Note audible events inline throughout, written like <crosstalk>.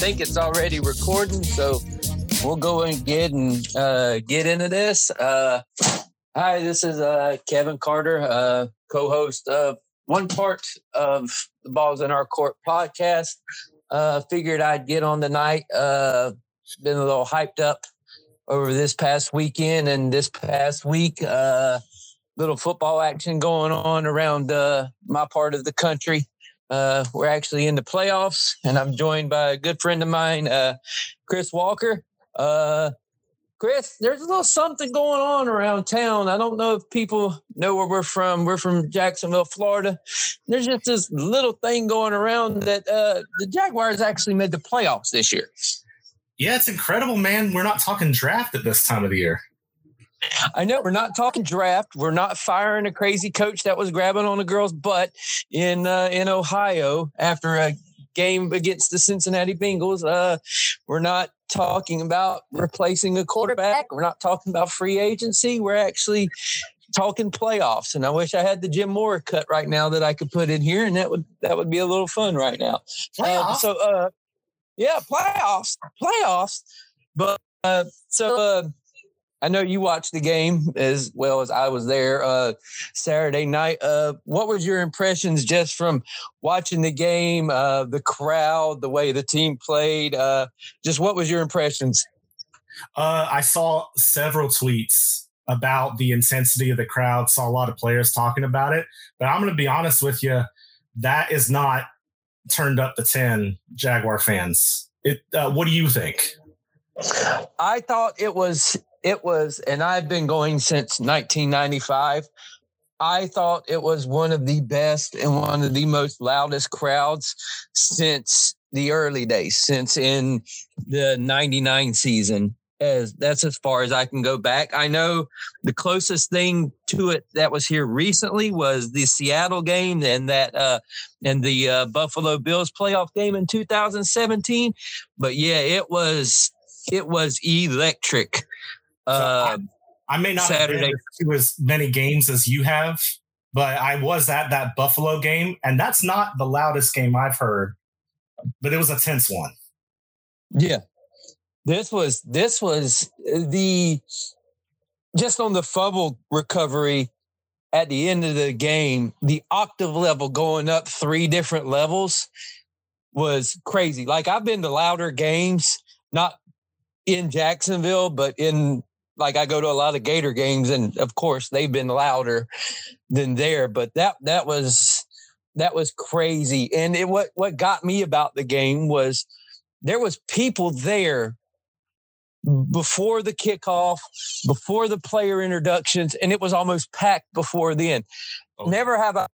think it's already recording. So we'll go and get and uh, get into this. Uh, hi, this is uh, Kevin Carter, uh, co-host of one part of the Balls in Our Court podcast. Uh, figured I'd get on tonight. Uh, been a little hyped up over this past weekend and this past week. Uh, little football action going on around uh, my part of the country. Uh, we're actually in the playoffs, and I'm joined by a good friend of mine, uh, Chris Walker. Uh, Chris, there's a little something going on around town. I don't know if people know where we're from. We're from Jacksonville, Florida. There's just this little thing going around that uh, the Jaguars actually made the playoffs this year. Yeah, it's incredible, man. We're not talking draft at this time of the year. I know we're not talking draft. We're not firing a crazy coach that was grabbing on a girl's butt in uh, in Ohio after a game against the Cincinnati Bengals. Uh, we're not talking about replacing a quarterback. We're not talking about free agency. We're actually talking playoffs. And I wish I had the Jim Mora cut right now that I could put in here, and that would that would be a little fun right now. Uh, so, uh, yeah, playoffs, playoffs. But uh, so. Uh, I know you watched the game as well as I was there uh, Saturday night. Uh, what was your impressions just from watching the game, uh, the crowd, the way the team played? Uh, just what was your impressions? Uh, I saw several tweets about the intensity of the crowd. Saw a lot of players talking about it, but I'm going to be honest with you, that is not turned up the ten Jaguar fans. It. Uh, what do you think? I thought it was it was, and I've been going since 1995. I thought it was one of the best and one of the most loudest crowds since the early days, since in the 99 season. As that's as far as I can go back. I know the closest thing to it that was here recently was the Seattle game and that uh and the uh, Buffalo Bills playoff game in 2017. But yeah, it was it was electric so I, um, I, may not Saturday. have been to as many games as you have, but I was at that Buffalo game, and that's not the loudest game I've heard, but it was a tense one. Yeah, this was this was the just on the fumble recovery at the end of the game, the octave level going up three different levels was crazy. Like I've been to louder games, not in Jacksonville, but in like I go to a lot of Gator games, and of course they've been louder than there. But that that was that was crazy. And it what what got me about the game was there was people there before the kickoff, before the player introductions, and it was almost packed before then. Oh. Never have a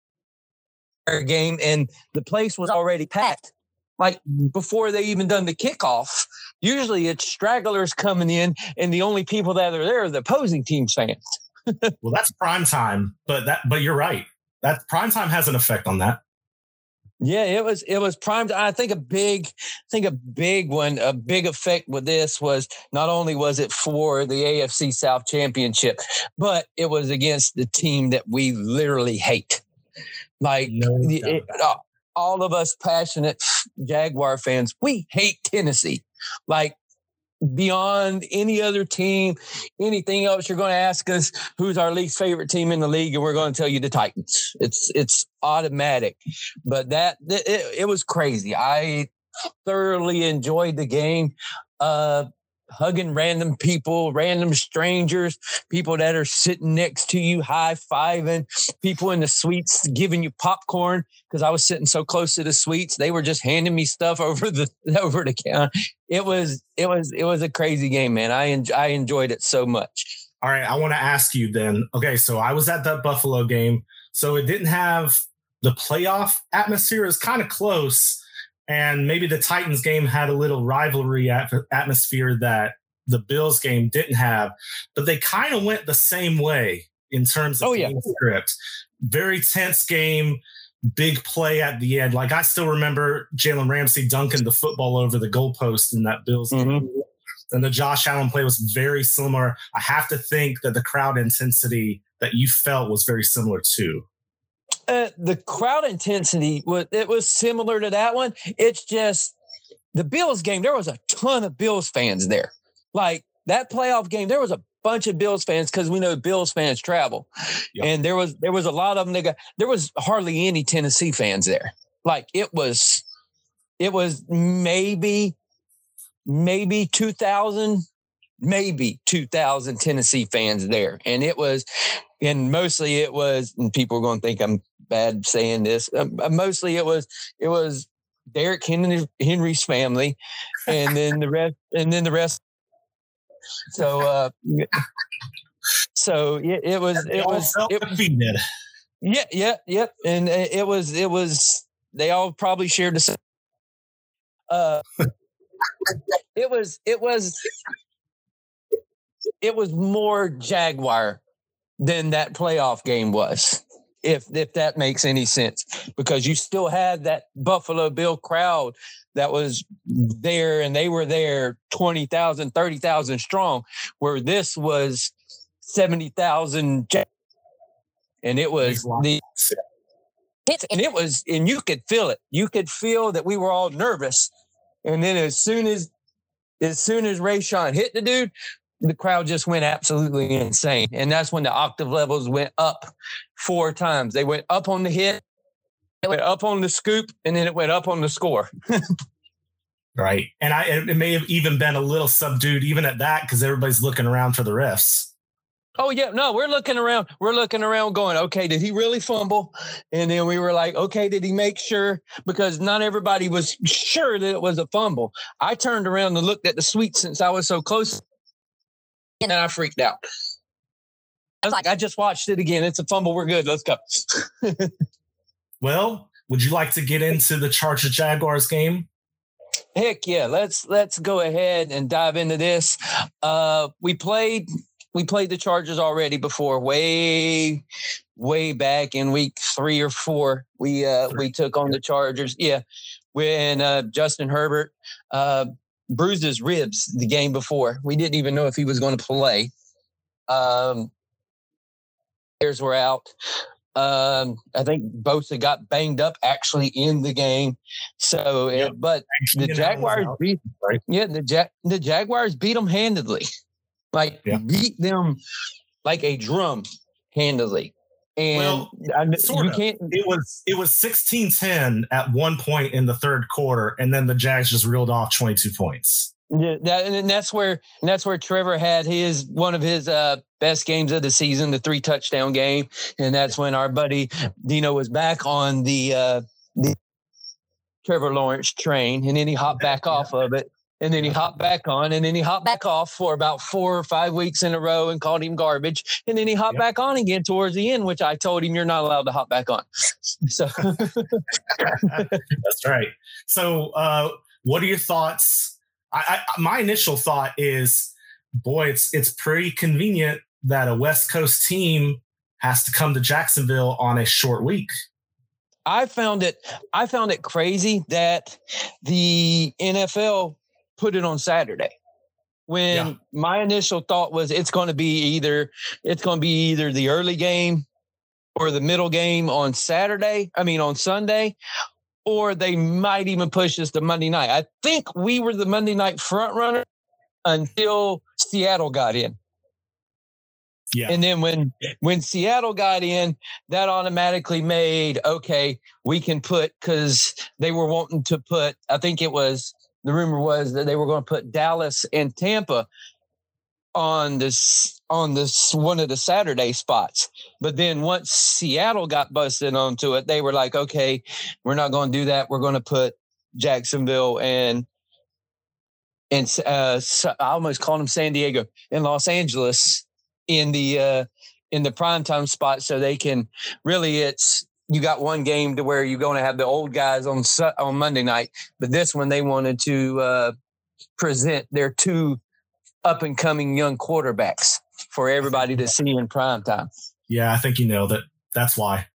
game and the place was already packed like before they even done the kickoff. Usually it's stragglers coming in, and the only people that are there are the opposing team fans. <laughs> well, that's prime time, but that but you're right. That prime time has an effect on that. Yeah, it was it was primed. I think a big, I think a big one, a big effect with this was not only was it for the AFC South Championship, but it was against the team that we literally hate. Like no it, all of us passionate Jaguar fans, we hate Tennessee. Like beyond any other team, anything else, you're going to ask us who's our least favorite team in the league, and we're going to tell you the Titans. It's it's automatic. But that it, it was crazy. I thoroughly enjoyed the game. Uh, hugging random people, random strangers, people that are sitting next to you, high fiving, people in the suites giving you popcorn because I was sitting so close to the suites. They were just handing me stuff <laughs> over the over the counter. It was it was it was a crazy game, man. I en- I enjoyed it so much. All right, I want to ask you then. Okay, so I was at that Buffalo game, so it didn't have the playoff atmosphere. It was kind of close and maybe the Titans game had a little rivalry atmosphere that the Bills game didn't have, but they kind of went the same way in terms of oh, yeah. script. Very tense game, big play at the end. Like I still remember Jalen Ramsey dunking the football over the goalpost in that Bills mm-hmm. game. And the Josh Allen play was very similar. I have to think that the crowd intensity that you felt was very similar too. Uh, the crowd intensity was it was similar to that one. It's just the Bills game. There was a ton of Bills fans there. Like that playoff game, there was a bunch of Bills fans because we know Bills fans travel, yep. and there was there was a lot of them. That got, there was hardly any Tennessee fans there. Like it was, it was maybe maybe two thousand, maybe two thousand Tennessee fans there, and it was, and mostly it was. And people are going to think I'm bad saying this. Um, uh, mostly it was it was Derrick Henry, Henry's family, and then the rest, and then the rest so, uh, so it, it was, it was, it was, yeah, yeah, yep. And it was, it was, they all probably shared the same. Uh, <laughs> it was, it was, it was more Jaguar than that playoff game was if if that makes any sense because you still had that Buffalo Bill crowd that was there and they were there 20,000 30,000 strong where this was 70,000 and it was the and it was and you could feel it. You could feel that we were all nervous. And then as soon as as soon as Ray Rayshawn hit the dude the crowd just went absolutely insane. And that's when the octave levels went up four times. They went up on the hit, it went up on the scoop, and then it went up on the score. <laughs> right. And I it may have even been a little subdued even at that because everybody's looking around for the refs. Oh yeah, no, we're looking around. We're looking around, going, okay, did he really fumble? And then we were like, okay, did he make sure? Because not everybody was sure that it was a fumble. I turned around and looked at the suite since I was so close and I freaked out. I was like, I just watched it again. It's a fumble. We're good. Let's go. <laughs> well, would you like to get into the Chargers Jaguars game? Heck yeah, let's let's go ahead and dive into this. Uh, we played we played the Chargers already before, way way back in week three or four. We uh, we took on the Chargers. Yeah, when uh, Justin Herbert uh, bruised his ribs the game before. We didn't even know if he was going to play. Um, players were out. Um, I think Bosa got banged up actually in the game. So, yep. it, but the Jaguars beat, right? yeah, the ja- the Jaguars beat them handedly, like yeah. beat them like a drum handedly. And well, I, sort of. Can't, it was it was 16-10 at one point in the third quarter, and then the Jags just reeled off 22 points. Yeah, that, and that's where and that's where Trevor had his one of his uh, best games of the season, the three touchdown game, and that's when our buddy Dino was back on the uh, the Trevor Lawrence train, and then he hopped back off of it and then he hopped back on, and then he hopped back off for about four or five weeks in a row and called him garbage, and then he hopped yep. back on again towards the end, which I told him you're not allowed to hop back on. <laughs> So that's right. So, uh, what are your thoughts? I, I, my initial thought is, boy, it's it's pretty convenient that a West Coast team has to come to Jacksonville on a short week. I found it I found it crazy that the NFL put it on Saturday. When yeah. my initial thought was it's going to be either it's going to be either the early game or the middle game on Saturday, I mean on Sunday, or they might even push us to Monday night. I think we were the Monday night front runner until Seattle got in. Yeah. And then when when Seattle got in, that automatically made okay, we can put because they were wanting to put, I think it was the rumor was that they were going to put Dallas and Tampa on this on this one of the Saturday spots. But then once Seattle got busted onto it, they were like, okay, we're not going to do that. We're going to put Jacksonville and and uh, I almost called them San Diego in Los Angeles in the uh, in the primetime spot, so they can really it's you got one game to where you're going to have the old guys on on Monday night, but this one they wanted to uh, present their two up and coming young quarterbacks for everybody to see in prime time. Yeah, I think you know that. That's why.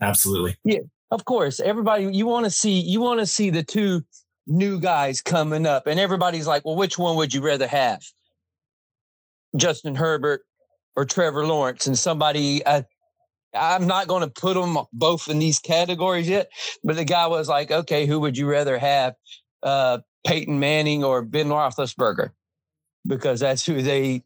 Absolutely. Yeah, of course. Everybody, you want to see you want to see the two new guys coming up, and everybody's like, "Well, which one would you rather have, Justin Herbert or Trevor Lawrence?" And somebody, I I'm not going to put them both in these categories yet, but the guy was like, okay, who would you rather have, uh, Peyton Manning or Ben Roethlisberger? Because that's who they,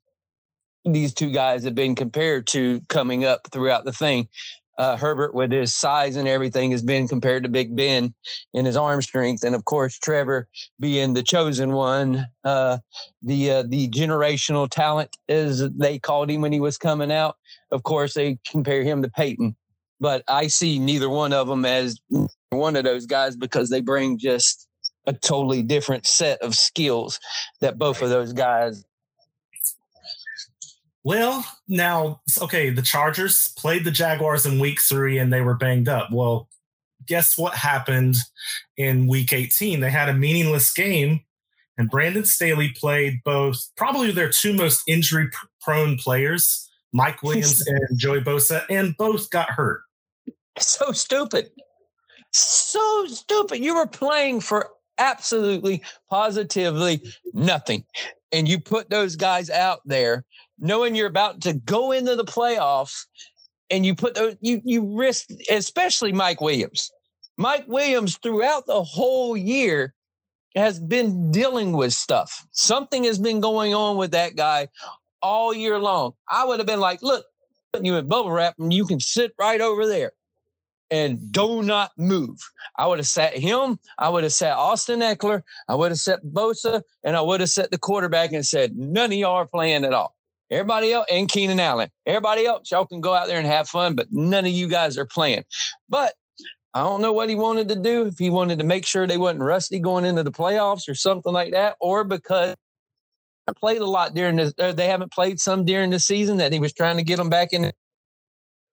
these two guys have been compared to coming up throughout the thing. Uh, Herbert, with his size and everything, has been compared to Big Ben in his arm strength, and of course Trevor being the chosen one, uh, the uh, the generational talent, as they called him when he was coming out. Of course, they compare him to Peyton, but I see neither one of them as one of those guys because they bring just a totally different set of skills that both of those guys well, now, okay, the Chargers played the Jaguars in week three and they were banged up. Well, guess what happened in week 18? They had a meaningless game, and Brandon Staley played both, probably their two most injury prone players, Mike <laughs> Williams and Joey Bosa, and both got hurt. So stupid. So stupid. You were playing for absolutely, positively nothing. And you put those guys out there knowing you're about to go into the playoffs and you put those, you, you risk, especially Mike Williams. Mike Williams throughout the whole year has been dealing with stuff. Something has been going on with that guy all year long. I would have been like, look, you in bubble wrap and you can sit right over there and do not move. I would have sat him. I would have sat Austin Ekeler. I would have sat Bosa, and I would have set the quarterback and said, none of y'all are playing at all. Everybody else and Keenan Allen. Everybody else, y'all can go out there and have fun, but none of you guys are playing. But I don't know what he wanted to do. If he wanted to make sure they wasn't rusty going into the playoffs or something like that, or because played a lot during this, uh, they haven't played some during the season that he was trying to get them back in.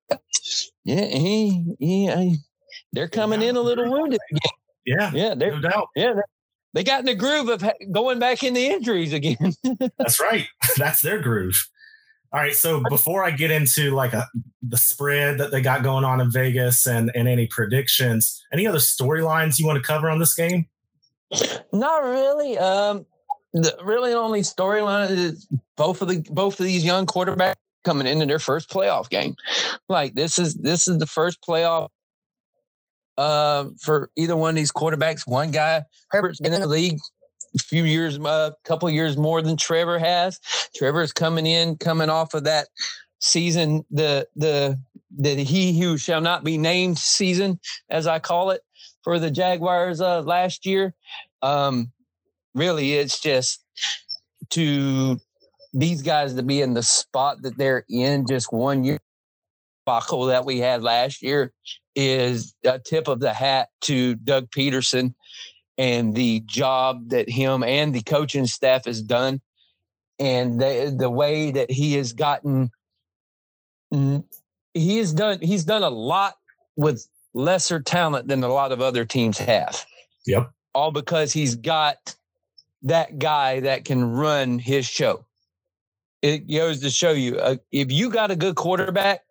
<sniffs> Yeah, he, he, uh, they're coming in a little wounded again. Yeah, yeah, no doubt. Yeah, they got in the groove of going back into injuries again. <laughs> That's right. <laughs> That's their groove. All right. So before I get into like a, the spread that they got going on in Vegas and, and any predictions, any other storylines you want to cover on this game? Not really. Um, the really only storyline is both of the both of these young quarterbacks coming into their first playoff game. Like this is this is the first playoff uh, for either one of these quarterbacks. One guy, Herbert's been in the league a few years, a uh, couple years more than Trevor has. Trevor's coming in, coming off of that season, the the the he who shall not be named season, as I call it, for the Jaguars uh, last year. Um, really, it's just to these guys to be in the spot that they're in just one year debacle that we had last year is a tip of the hat to Doug Pederson and the job that him and the coaching staff has done and the the way that he has gotten he has done he's done a lot with lesser talent than a lot of other teams have. Yep. All because he's got that guy that can run his show. It goes to show you uh, if you got a good quarterback,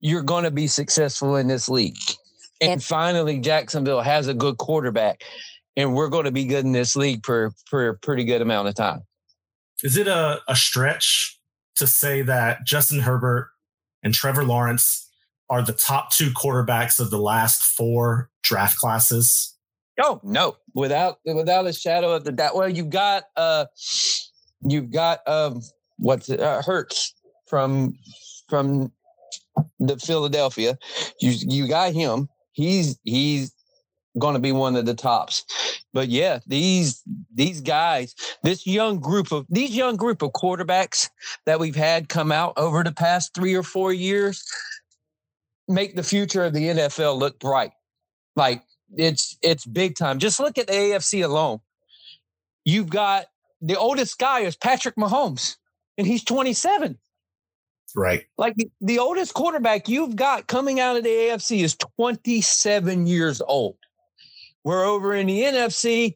you're going to be successful in this league. And finally, Jacksonville has a good quarterback, and we're going to be good in this league for for a pretty good amount of time. Is it a, a stretch to say that Justin Herbert and Trevor Lawrence are the top two quarterbacks of the last four draft classes? Oh no, without without a shadow of the doubt. Well, you got uh, you've got um, what's it, uh, Hurts from from the Philadelphia. You you got him. He's he's going to be one of the tops. But yeah, these these guys, this young group of these young group of quarterbacks that we've had come out over the past 3 or 4 years make the future of the NFL look bright. Like it's it's big time. Just look at the AFC alone. You've got the oldest guy is Patrick Mahomes and he's 27. Right. Like the, the oldest quarterback you've got coming out of the AFC is 27 years old. We're over in the NFC.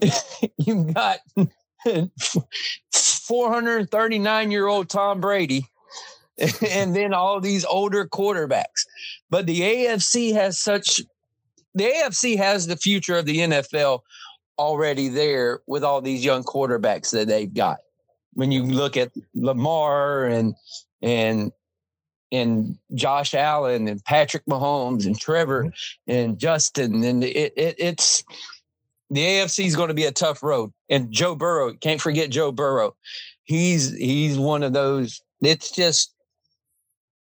<laughs> you've got <laughs> 439 year old Tom Brady <laughs> and then all these older quarterbacks. But the AFC has such the AFC has the future of the NFL already there with all these young quarterbacks that they've got. When you look at Lamar and and and Josh Allen and Patrick Mahomes and Trevor mm-hmm. and Justin and it, it it's the AFC is going to be a tough road. And Joe Burrow, can't forget Joe Burrow. He's he's one of those. It's just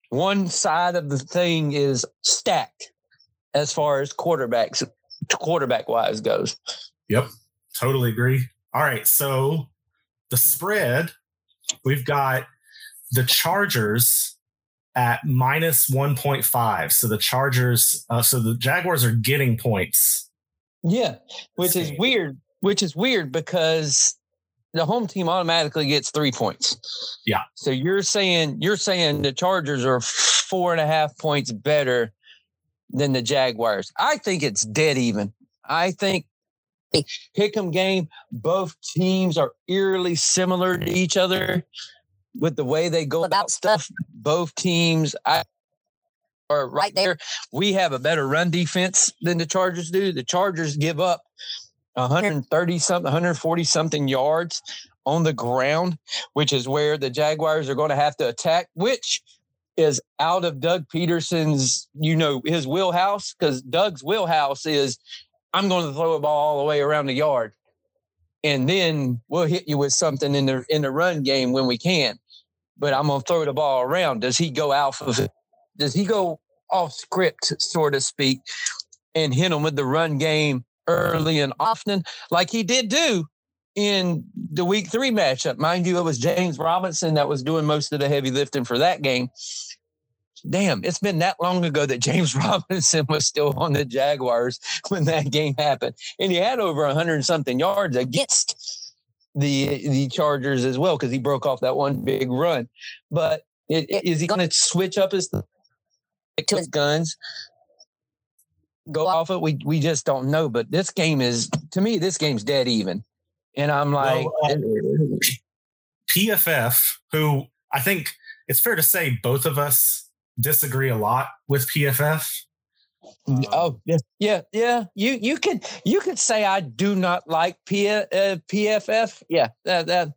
one side of the thing is stacked as far as quarterbacks quarterback wise goes. Yep, totally agree. All right, so the spread we've got the Chargers at minus 1.5. So the Chargers, uh, so the Jaguars are getting points. Yeah, which is weird, which is weird because the home team automatically gets three points. Yeah. So you're saying you're saying the Chargers are four and a half points better than the Jaguars. I think it's dead even. I think pick'em game. Both teams are eerily similar to each other with the way they go about stuff. Both teams I, are right there. We have a better run defense than the Chargers do. The Chargers give up 130 something, 140 something yards on the ground, which is where the Jaguars are going to have to attack, which is out of Doug Pederson's, you know, his wheelhouse, because Doug's wheelhouse is I'm going to throw a ball all the way around the yard. And then we'll hit you with something in the in the run game when we can. But I'm gonna throw the ball around. Does he go off of it? Does he go off script, so to speak, and hit him with the run game early and often, like he did do in the week three matchup? Mind you, it was James Robinson that was doing most of the heavy lifting for that game damn, it's been that long ago that James <laughs> Robinson was still on the Jaguars when that game happened. And he had over 100 something yards against the the Chargers as well because he broke off that one big run. But it, it, is he going to switch up his to his guns? Go off it. We we just don't know. But this game is to me, this game's dead even. And I'm like, well, uh, PFF, who I think it's fair to say both of us disagree a lot with PFF. Um, oh yeah, yeah, yeah. You you could you could say I do not like P, uh, PFF. Yeah, that that.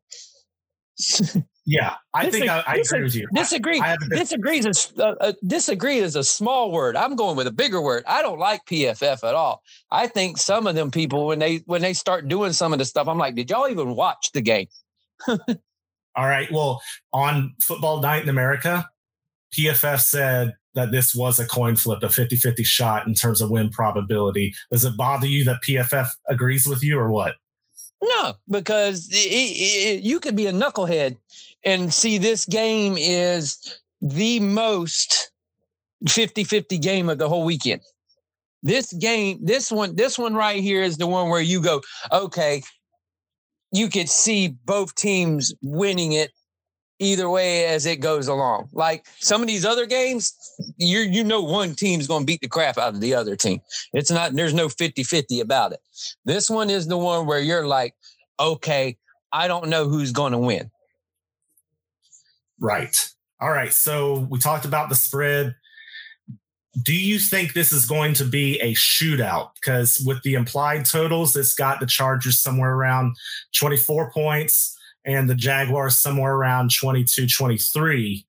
<laughs> yeah, I think I, I agree with you. Disagree. I, I disagree is a, uh, uh, disagree is a small word. I'm going with a bigger word. I don't like PFF at all. I think some of them people when they when they start doing some of the stuff, I'm like, did y'all even watch the game? <laughs> all right. Well, on Football Night in America, PFF said that this was a coin flip, a 50 50 shot in terms of win probability. Does it bother you that PFF agrees with you or what? No, because it, it, you could be a knucklehead and see this game is the most 50 50 game of the whole weekend. This game, this one, this one right here is the one where you go, okay, you could see both teams winning it either way as it goes along. Like some of these other games, you you know one team's going to beat the crap out of the other team. It's not there's no 50-50 about it. This one is the one where you're like, okay, I don't know who's going to win. Right. All right. So we talked about the spread. Do you think this is going to be a shootout? Because with the implied totals, it's got the Chargers somewhere around 24 points and the Jaguars somewhere around 22, 23.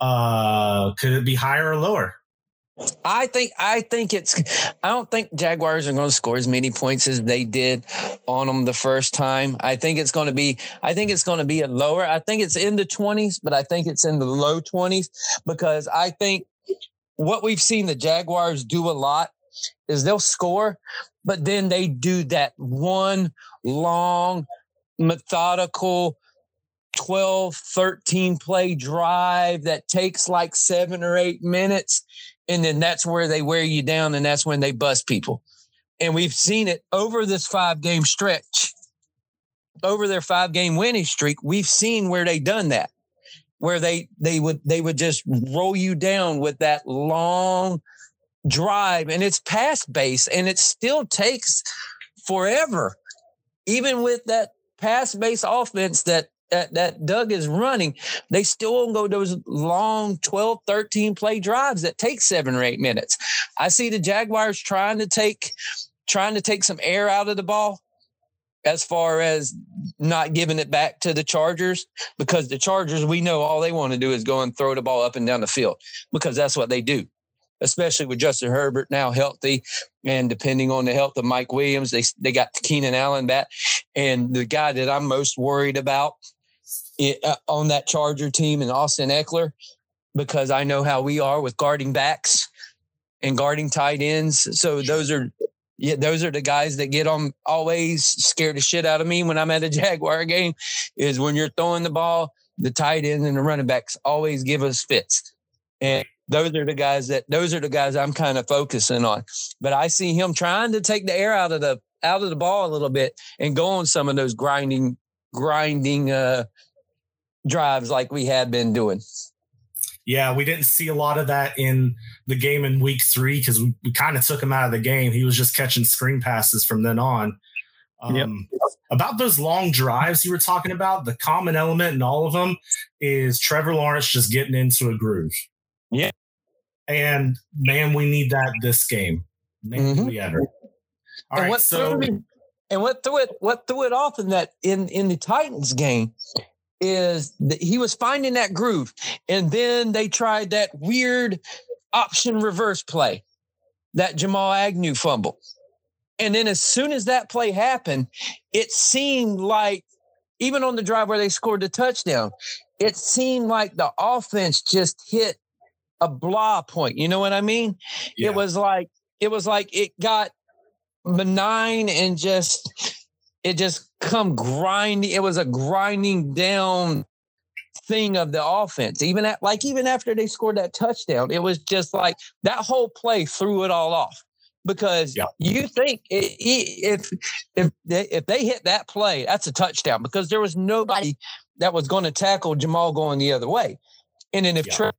Uh, could it be higher or lower? I think I think it's I don't think Jaguars are going to score as many points as they did on them the first time. I think it's going to be I think it's going to be a lower. I think it's in the 20s, but I think it's in the low 20s because I think what we've seen the Jaguars do a lot is they'll score, but then they do that one long methodical 12, 13 play drive that takes like seven or eight minutes. And then that's where they wear you down and that's when they bust people. And we've seen it over this five game stretch, over their five game winning streak. We've seen where they done that, where they they would they would just roll you down with that long drive and it's pass base and it still takes forever. Even with that pass based offense that, that that Doug is running, they still won't go those long 12, 13 play drives that take seven or eight minutes. I see the Jaguars trying to take trying to take some air out of the ball as far as not giving it back to the Chargers because the Chargers, we know all they want to do is go and throw the ball up and down the field because that's what they do, especially with Justin Herbert now healthy. And depending on the health of Mike Williams, they, they got Keenan Allen back. And the guy that I'm most worried about it, uh, on that Charger team and Austin Ekeler, because I know how we are with guarding backs and guarding tight ends. So those are yeah, those are the guys that get on always scared the shit out of me when I'm at a <laughs> Jaguar game. Is when you're throwing the ball, the tight end and the running backs always give us fits, and those are the guys that those are the guys I'm kind of focusing on. But I see him trying to take the air out of the out of the ball a little bit and go on some of those grinding grinding uh drives like we had been doing. Yeah, we didn't see a lot of that in the game in week three because we, we kind of took him out of the game. He was just catching screen passes from then on. Um, yep. About those long drives you were talking about, the common element in all of them is Trevor Lawrence just getting into a groove. Yeah. And man, we need that this game. Man, mm-hmm. we ever. All and right, what so. Threw and what threw it what threw it off in that in in the Titans game is that he was finding that groove. And then they tried that weird option reverse play, that Jamal Agnew fumble. And then as soon as that play happened, it seemed like, even on the drive where they scored the touchdown, it seemed like the offense just hit a blah point. You know what I mean? Yeah. It was like, it was like it got benign and just it just come grinding. It was a grinding down thing of the offense. Even at like even after they scored that touchdown, it was just like that whole play threw it all off. Because yeah. you think if if they, if they hit that play, that's a touchdown. Because there was nobody that was going to tackle Jamal going the other way. And then if yeah.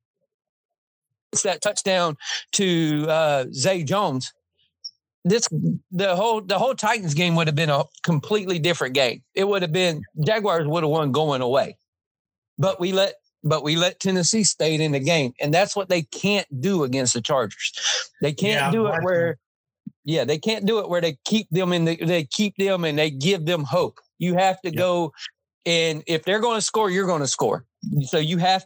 It's that touchdown to uh, Zay Jones, this the whole the whole Titans game would have been a completely different game. It would have been Jaguars would have won going away. But we let but we let Tennessee stay in the game. And that's what they can't do against the Chargers. They can't yeah, do it where yeah, they can't do it where they keep them in the they keep them and they give them hope. You have to yeah. go and if they're going to score, you're going to score. So you have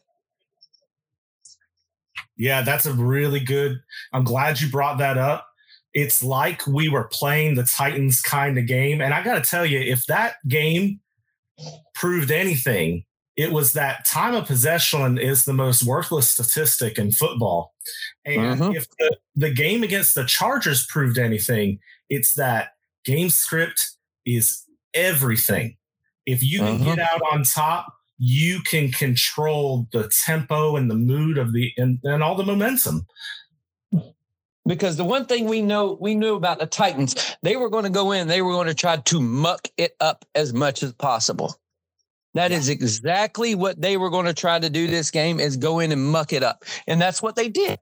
Yeah, that's a really good. I'm glad you brought that up it's like we were playing the Titans kind of game. And I got to tell you, if that game proved anything, it was that time of possession is the most worthless statistic in football. And mm-hmm. if the, the game against the Chargers proved anything, it's that game script is everything. If you can get mm-hmm. out on top, you can control the tempo and the mood of the and, and all the momentum because the one thing we know we knew about the Titans, they were going to go in, they were going to try to muck it up as much as possible. That yeah. is exactly what they were going to try to do this game is go in and muck it up. And that's what they did.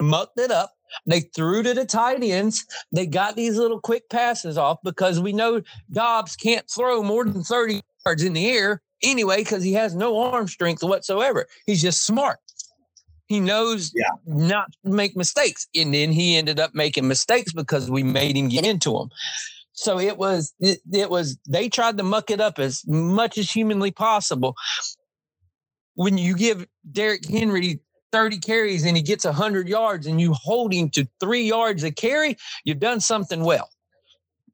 Mucked it up. They threw to the tight ends. They got these little quick passes off because we know Dobbs can't throw more than 30 yards in the air anyway because he has no arm strength whatsoever. He's just smart. He knows yeah. not to make mistakes. And then he ended up making mistakes because we made him get into them. So it was, it, it was, they tried to muck it up as much as humanly possible. When you give Derrick Henry 30 carries and he gets 100 yards and you hold him to three yards a carry, you've done something well.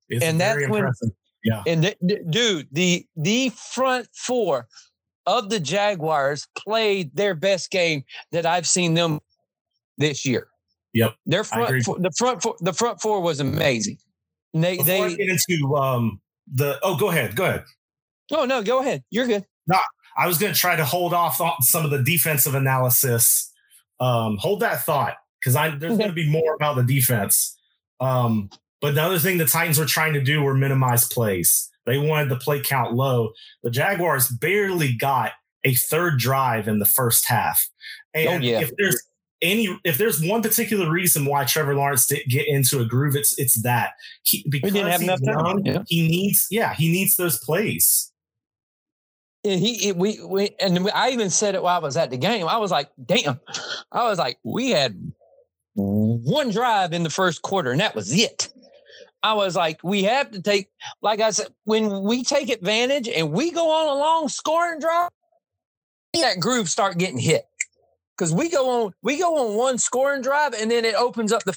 It's and that's impressive. when, yeah. And dude, the the front four of the Jaguars played their best game that I've seen them this year. Yep. Their front four, the front four, the front four was amazing. They Before they I get into um the oh go ahead, go ahead. Oh no, go ahead. You're good. No, I was going to try to hold off on some of the defensive analysis. Um, hold that thought because I there's <laughs> going to be more about the defense. Um, but the other thing the Titans were trying to do were minimize plays. They wanted the play count low. The Jaguars barely got a third drive in the first half. Oh, and oh, yeah. if there's any if there's one particular reason why Trevor Lawrence didn't get into a groove, it's it's that he because he, he's young, yeah. he needs yeah he needs those plays. And He, we we and I even said it while I was at the game. I was like, damn. I was like, we had one drive in the first quarter, and that was it. I was like, we have to take, like I said, when we take advantage and we go on a long scoring drive, that groove start getting hit. Because we go on, we go on one scoring drive, and then it opens up the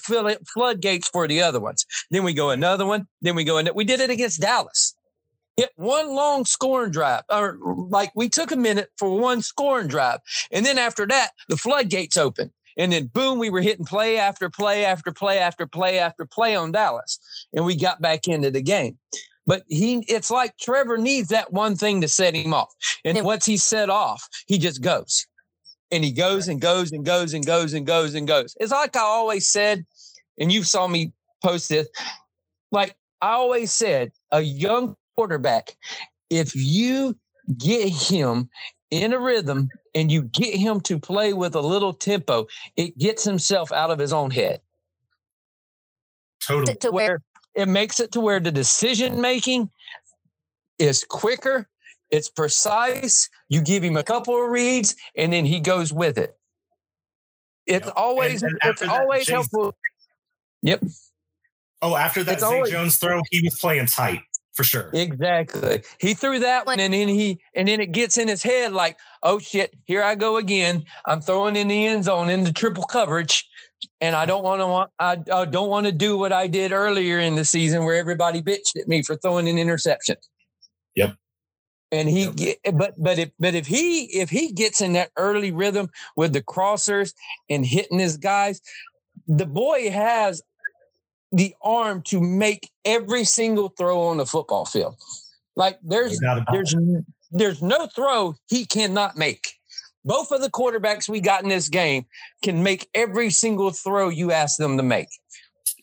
floodgates for the other ones. Then we go another one. Then we go in. We did it against Dallas. Hit one long scoring drive, or like we took a minute for one scoring drive, and then after that, the floodgates open. And then boom, we were hitting play after play after play after play after play on Dallas. And we got back into the game. But he it's like Trevor needs that one thing to set him off. And once he's set off, he just goes. And he goes and goes and goes and goes and goes and goes. It's like I always said, and you saw me post this, like I always said, a young quarterback, if you get him in a rhythm and you get him to play with a little tempo, it gets himself out of his own head. Totally. To where it makes it to where the decision making is quicker, it's precise. You give him a couple of reads, and then he goes with it. It's yep. always and, and it's always helpful. Yep. Oh, after that Zay Jones throw, he was playing tight for sure. Exactly. He threw that one and then he and then it gets in his head like, oh shit, here I go again. I'm throwing in the end zone into triple coverage. And I don't want to I, I don't want to do what I did earlier in the season where everybody bitched at me for throwing an interception. Yep. And he yep. but but if but if he if he gets in that early rhythm with the crossers and hitting his guys, the boy has the arm to make every single throw on the football field. Like there's there's there's no throw he cannot make. Both of the quarterbacks we got in this game can make every single throw you ask them to make.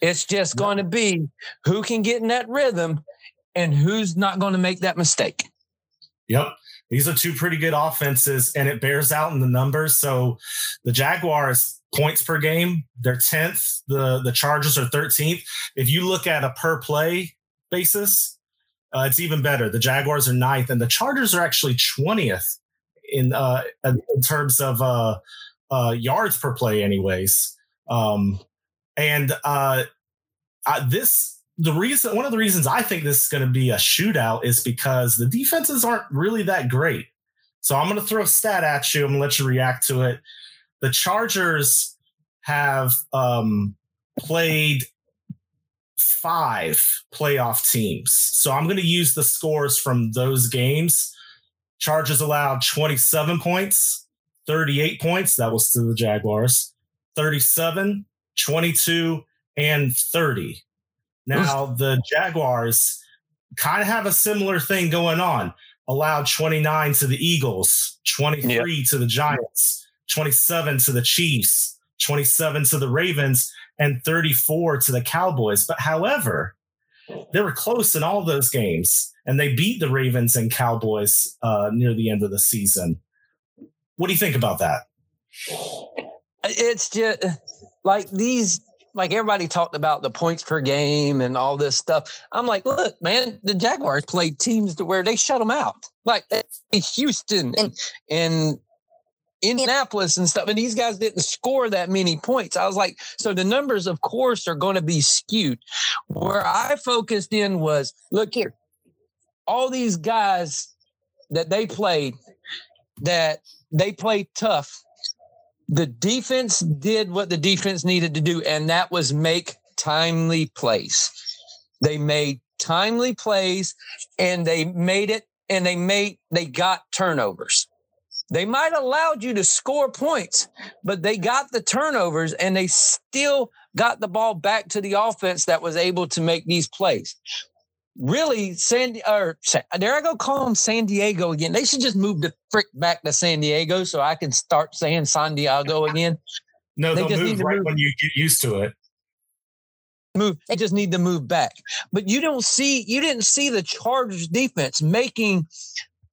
It's just going to be who can get in that rhythm and who's not going to make that mistake. Yep. These are two pretty good offenses, and it bears out in the numbers. So the Jaguars points per game. They're 10th. The the Chargers are 13th. If you look at a per play basis, uh, it's even better. The Jaguars are ninth, and the Chargers are actually 20th in uh, in terms of uh, uh, yards per play, anyways. Um, and uh, this the reason one of the reasons I think this is going to be a shootout is because the defenses aren't really that great. So I'm going to throw a stat at you. I'm going to let you react to it the Chargers have um, played five playoff teams. So I'm going to use the scores from those games. Chargers allowed 27 points, 38 points. That was to the Jaguars, 37, 22, and 30. Now, the Jaguars kind of have a similar thing going on. Allowed 29 to the Eagles, 23 yep. to the Giants, 27 to the Chiefs, 27 to the Ravens, and 34 to the Cowboys. But however, they were close in all those games, and they beat the Ravens and Cowboys uh, near the end of the season. What do you think about that? It's just like these like everybody talked about the points per game and all this stuff. I'm like, look, man, the Jaguars played teams to where they shut them out, like in Houston and and Indianapolis and stuff, and these guys didn't score that many points. I was like, so the numbers, of course, are going to be skewed. Where I focused in was, look here, all these guys that they played, that they played tough. The defense did what the defense needed to do, and that was make timely plays. They made timely plays, and they made it, and they made they got turnovers they might have allowed you to score points, but they got the turnovers and they still got the ball back to the offense that was able to make these plays. Really, San or there I go call them San Diego again. They should just move the frick back to San Diego so I can start saying San Diego again. No, they they'll move right move. when you get used to it move. They just need to move back. But you don't see, you didn't see the Chargers defense making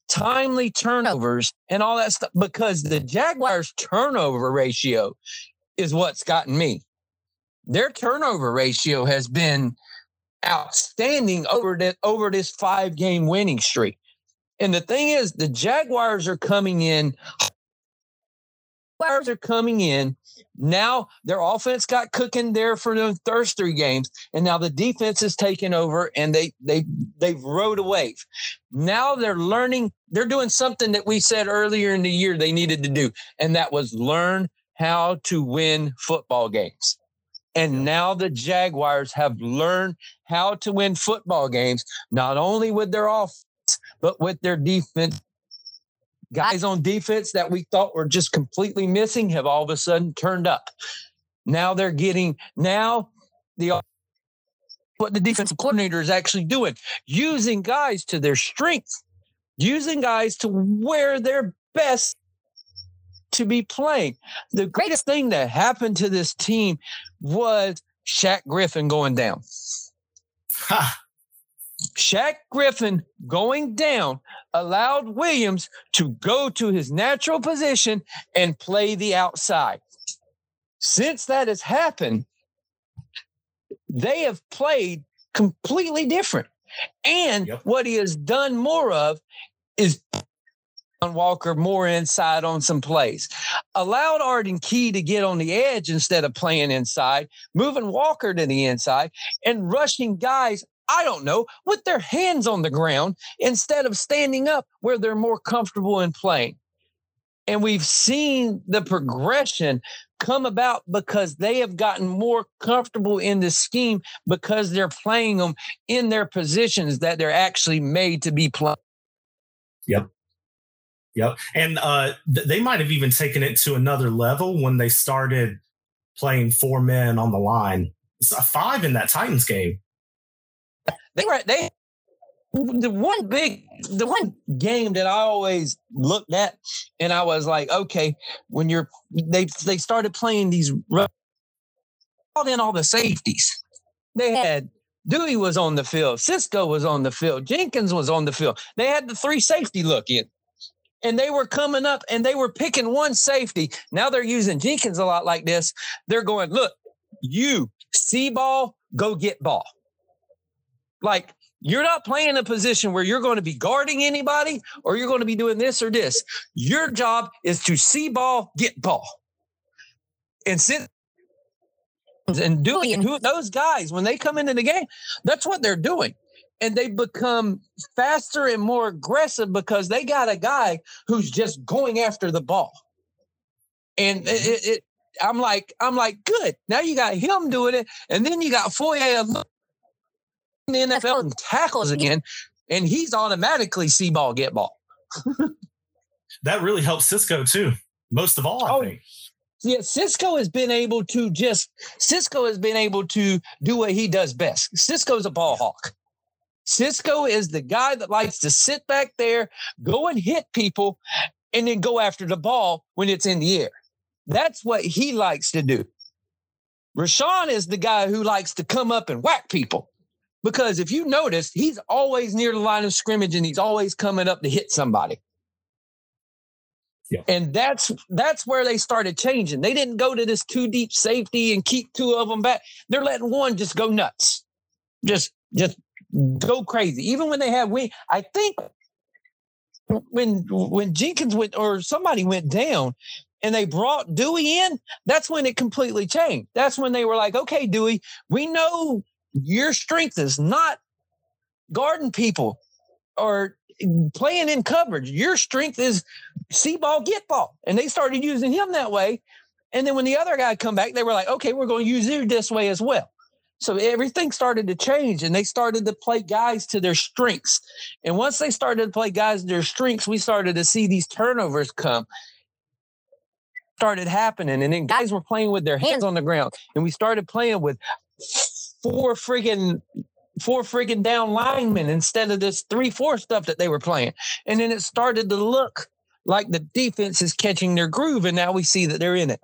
timely turnovers and all that stuff because the Jaguars turnover ratio is what's gotten me. Their turnover ratio has been outstanding over the, over this five game winning streak. And the thing is, the Jaguars are coming in Jaguars are coming in. Now their offense got cooking there for the first three games, and now the defense is taking over, and they they they've rode a wave. Now they're learning. They're doing something that we said earlier in the year they needed to do, and that was learn how to win football games. And now the Jaguars have learned how to win football games, not only with their offense, but with their defense guys on defense that we thought were just completely missing have all of a sudden turned up. Now they're getting now the what the defensive coordinator is actually doing, using guys to their strengths, using guys to where they're best to be playing. The greatest thing that happened to this team was Shaq Griffin going down. Ha. Shaq Griffin going down allowed Williams to go to his natural position and play the outside. Since that has happened, they have played completely different. And yep. what he has done more of is on Walker more inside on some plays. Allowed Arden Key to get on the edge instead of playing inside, moving Walker to the inside, and rushing guys I don't know, with their hands on the ground instead of standing up where they're more comfortable in playing. And we've seen the progression come about because they have gotten more comfortable in the scheme because they're playing them in their positions that they're actually made to be playing. Yep. Yep. And uh, th- they might have even taken it to another level when they started playing four men on the line. Five in that Titans game they were they the one big the one game that I always looked at and I was like, okay, when you're they they started playing these called in all the safeties. They had Dewey was on the field, Cisco was on the field, Jenkins was on the field. They had the three safety look in. And they were coming up and they were picking one safety. Now they're using Jenkins a lot like this. They're going, look, you see ball, go get ball. Like you're not playing a position where you're going to be guarding anybody or you're going to be doing this or this. Your job is to see ball, get ball. And since and doing and who those guys when they come into the game, that's what they're doing. And they become faster and more aggressive because they got a guy who's just going after the ball. And mm-hmm. it, it I'm like, I'm like, good. Now you got him doing it, and then you got Foye the NFL and tackles again, and he's automatically see ball, get ball. that really helps Cisco too, most of all. I oh, think. Yeah, Cisco has been able to just Cisco has been able to do what he does best. Cisco's a ball hawk. Cisco is the guy that likes to sit back there, go and hit people, and then go after the ball when it's in the air. That's what he likes to do. Rayshawn is the guy who likes to come up and whack people. Because if you notice, he's always near the line of scrimmage and he's always coming up to hit somebody. Yeah. And that's that's where they started changing. They didn't go to this two deep safety and keep two of them back. They're letting one just go nuts, just just go crazy. Even when they have wing, I think when when Jenkins went or somebody went down and they brought Dewey in, that's when it completely changed. That's when they were like, okay, Dewey, we know your strength is not guarding people or playing in coverage. Your strength is see ball, get ball. And they started using him that way. And then when the other guy come back, they were like, okay, we're going to use you this way as well. So everything started to change and they started to play guys to their strengths. And once they started to play guys to their strengths, we started to see these turnovers come. Started happening. And then guys were playing with their hands on the ground. And we started playing with four friggin' four friggin' down linemen instead of this three four stuff that they were playing. And then it started to look like the defense is catching their groove, and now we see that they're in it.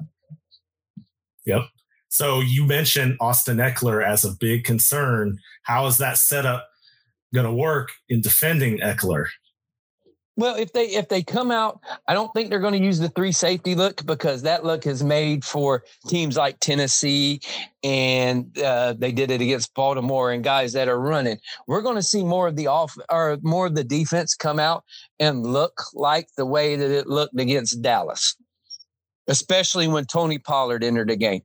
Yep. So you mentioned Austin Ekeler as a big concern. How is that setup going to work in defending Ekeler? Well, if they if they come out, I don't think they're going to use the three safety look because that look is made for teams like Tennessee, and uh, they did it against Baltimore and guys that are running. We're going to see more of the off or more of the defense come out and look like the way that it looked against Dallas. especially when Tony Pollard entered the game.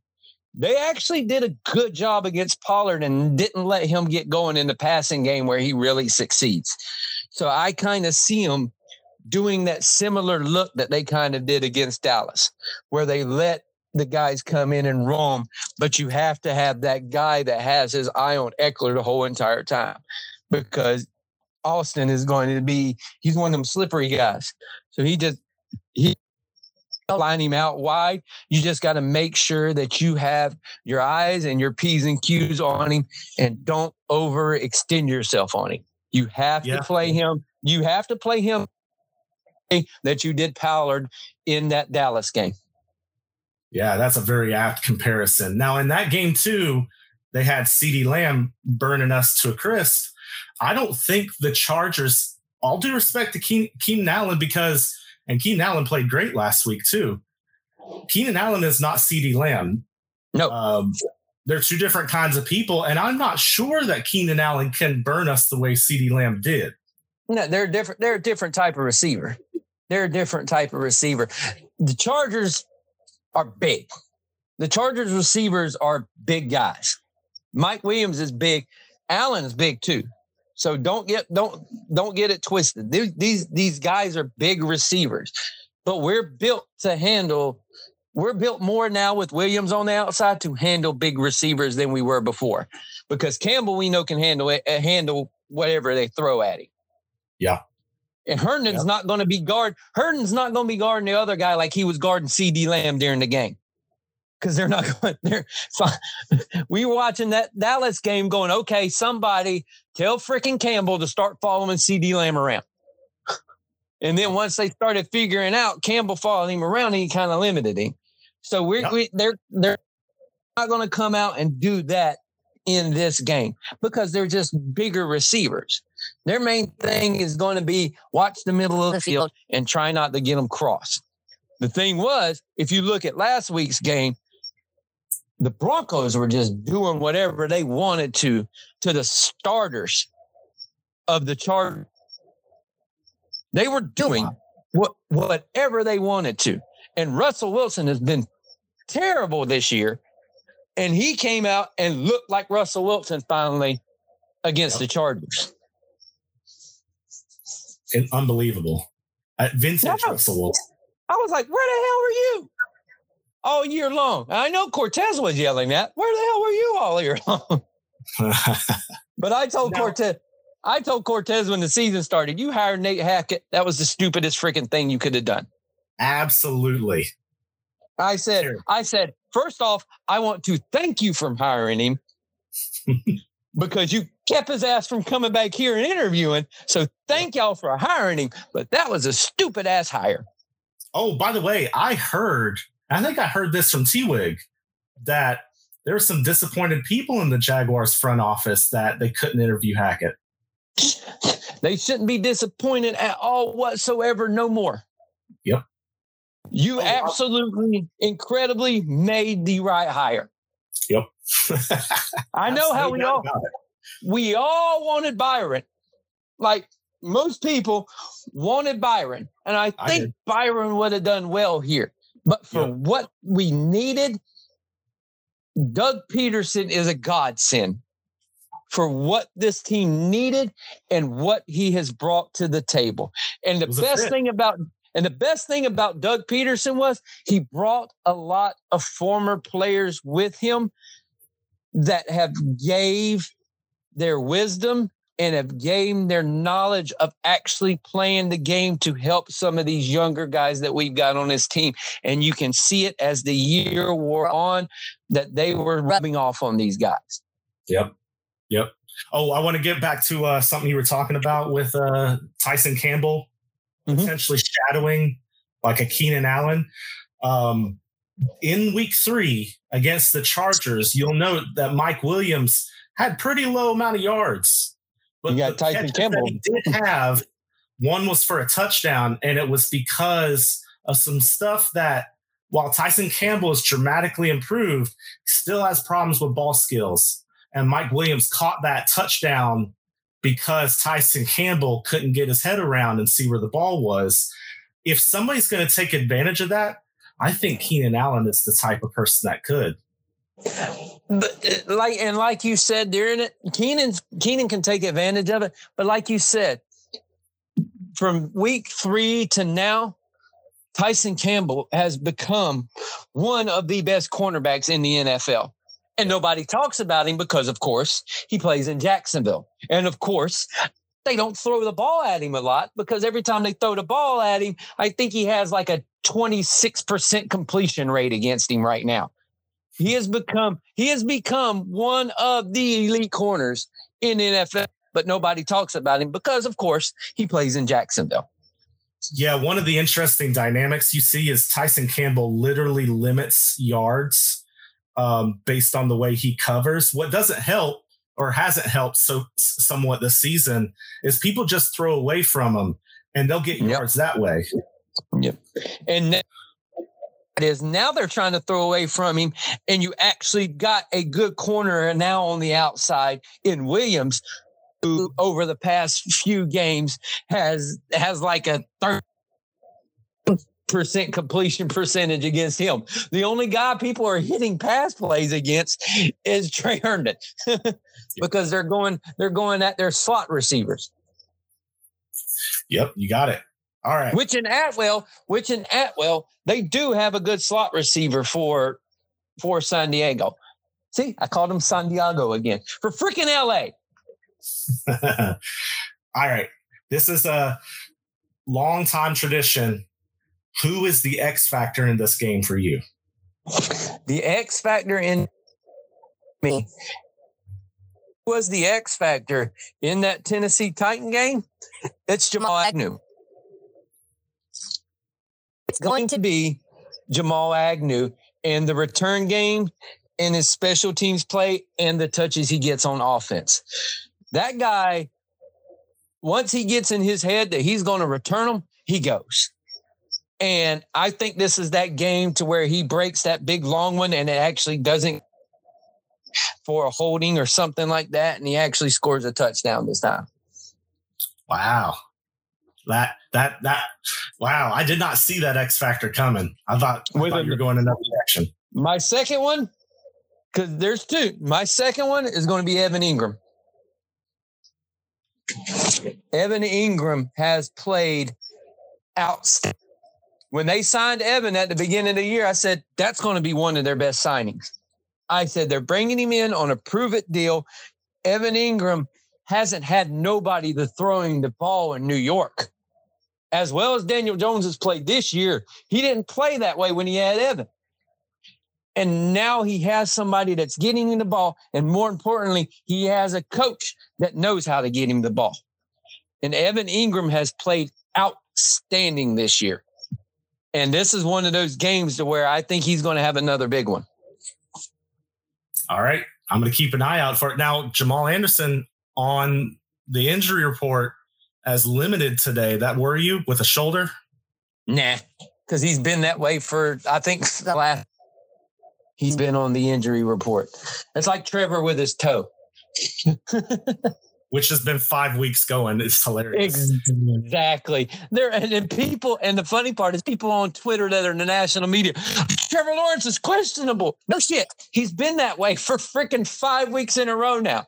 They actually did a good job against Pollard and didn't let him get going in the passing game where he really succeeds. So I kind of see him doing that similar look that they kind of did against Dallas, where they let the guys come in and roam, but you have to have that guy that has his eye on Ekeler the whole entire time because Austin is going to be, he's one of them slippery guys. So he just, he, line him out wide. You just got to make sure that you have your eyes and your P's and Q's on him and don't overextend yourself on him. You have yeah. to play him. You have to play him that you did Pollard in that Dallas game. Yeah, that's a very apt comparison. Now, in that game, too, they had CeeDee Lamb burning us to a crisp. I don't think the Chargers, all due respect to Keen, Keenan Allen, because, and Keenan Allen played great last week, too. Keenan Allen is not CeeDee Lamb. No. Um, they're two different kinds of people. And I'm not sure that Keenan Allen can burn us the way CeeDee Lamb did. No, they're different. They're a different type of receiver. They're a different type of receiver. The Chargers are big. The Chargers receivers are big guys. Mike Williams is big. Allen's big too. So don't get don't don't get it twisted. These these, guys are big receivers, but we're built to handle. We're built more now with Williams on the outside to handle big receivers than we were before, because Campbell we know can handle it, uh, handle whatever they throw at him. Yeah, and Herndon's yep. not going to be guard. Herndon's not going to be guarding the other guy like he was guarding CeeDee Lamb during the game. Because they're not <laughs> going there. So <laughs> we were watching that Dallas game going, okay, somebody tell freaking Campbell to start following CeeDee Lamb around. <laughs> And then once they started figuring out Campbell following him around, he kind of limited him. So we're yep. we, they're they're not going to come out and do that in this game because they're just bigger receivers. Their main thing is going to be watch the middle of the field and try not to get them crossed. The thing was, if you look at last week's game, the Broncos were just doing whatever they wanted to to the starters of the Chargers. They were doing what whatever they wanted to. And Russell Wilson has been terrible this year. And he came out and looked like Russell Wilson finally against the Chargers and unbelievable. Uh, Vincent yeah. Russell. I was like, where the hell were you? All year long. I know Cortez was yelling that. Where the hell were you all year <laughs> long? <laughs> but I told now, Cortez, I told Cortez when the season started, you hired Nate Hackett. That was the stupidest freaking thing you could have done. Absolutely. I said, sure. I said, first off, I want to thank you for hiring him <laughs> because you kept his ass from coming back here and interviewing. So thank y'all for hiring him. But that was a stupid ass hire. Oh, by the way, I heard, I think I heard this from T Wig that there were some disappointed people in the Jaguars front office that they couldn't interview Hackett. <laughs> They shouldn't be disappointed at all whatsoever, no more. Yep. You oh, absolutely, incredibly made the right hire. Yep. <laughs> I know how we all we all wanted Byron. Like most people wanted Byron. And I think I Byron would have done well here. But for yep. what we needed, Doug Pederson is a godsend for what this team needed and what he has brought to the table. And the best thing about and the best thing about Doug Pederson was he brought a lot of former players with him that have gave their wisdom and have gained their knowledge of actually playing the game to help some of these younger guys that we've got on this team. And you can see it as the year wore on that they were rubbing off on these guys. Yep. Yep. Oh, I want to get back to uh, something you were talking about with uh, Tyson Campbell mm-hmm. potentially shadowing like a Keenan Allen. Um, in week three against the Chargers, you'll note that Mike Williams had pretty low amount of yards. But you got Tyson Campbell. he did have one was for a touchdown, and it was because of some stuff that while Tyson Campbell is dramatically improved, still has problems with ball skills. And Mike Williams caught that touchdown because Tyson Campbell couldn't get his head around and see where the ball was. If somebody's going to take advantage of that, I think Keenan Allen is the type of person that could. But uh, like and like you said during it, Keenan Keenan can take advantage of it. But like you said, from week three to now, Tyson Campbell has become one of the best cornerbacks in the NFL. And nobody talks about him because, of course, he plays in Jacksonville. And of course, they don't throw the ball at him a lot because every time they throw the ball at him, I think he has like a 26% completion rate against him right now. He has become he has become one of the elite corners in NFL, but nobody talks about him because of course he plays in Jacksonville. Yeah, one of the interesting dynamics you see is Tyson Campbell literally limits yards um, based on the way he covers. What doesn't help or hasn't helped so somewhat this season is people just throw away from him and they'll get yards yep. that way. Yep. And is now they're trying to throw away from him, and you actually got a good corner now on the outside in Williams, who over the past few games has has like a third percent completion percentage against him. The only guy people are hitting pass plays against is Trey Herndon <laughs> because they're going they're going at their slot receivers. Yep, you got it. All right. Which in Atwell, which in Atwell, they do have a good slot receiver for for San Diego. See, I called him San Diego again for freaking LA. <laughs> All right. This is a long time tradition who is the X factor in this game for you? The X factor in me was the X factor in that Tennessee Titan game. It's Jamal Agnew. It's going to be Jamal Agnew and the return game and his special teams play and the touches he gets on offense. That guy, once he gets in his head that he's going to return them, he goes. And I think this is that game to where he breaks that big long one and it actually doesn't for a holding or something like that. And he actually scores a touchdown this time. Wow. That, that, that, wow. I did not see that X factor coming. I thought, I thought you were going another direction. My second one, because there's two. My second one is going to be Evan Engram Evan Engram has played outstanding when they signed Evan at the beginning of the year, I said, that's going to be one of their best signings. I said, they're bringing him in on a prove it deal. Evan Engram hasn't had nobody to throwing the ball in New York. As well as Daniel Jones has played this year, he didn't play that way when he had Evan. And now he has somebody that's getting him the ball. And more importantly, he has a coach that knows how to get him the ball. And Evan Engram has played outstanding this year. And this is one of those games to where I think he's going to have another big one. All right. I'm going to keep an eye out for it. Now, Jamal Anderson on the injury report as limited today. That worry you with a shoulder? Nah, because he's been that way for, I think, <laughs> the last. He's been on the injury report. It's like Trevor with his toe. <laughs> which has been five weeks going. It's hilarious. Exactly. There and people, and the funny part is people on Twitter that are in the national media. Trevor Lawrence is questionable. No shit. He's been that way for freaking five weeks in a row now.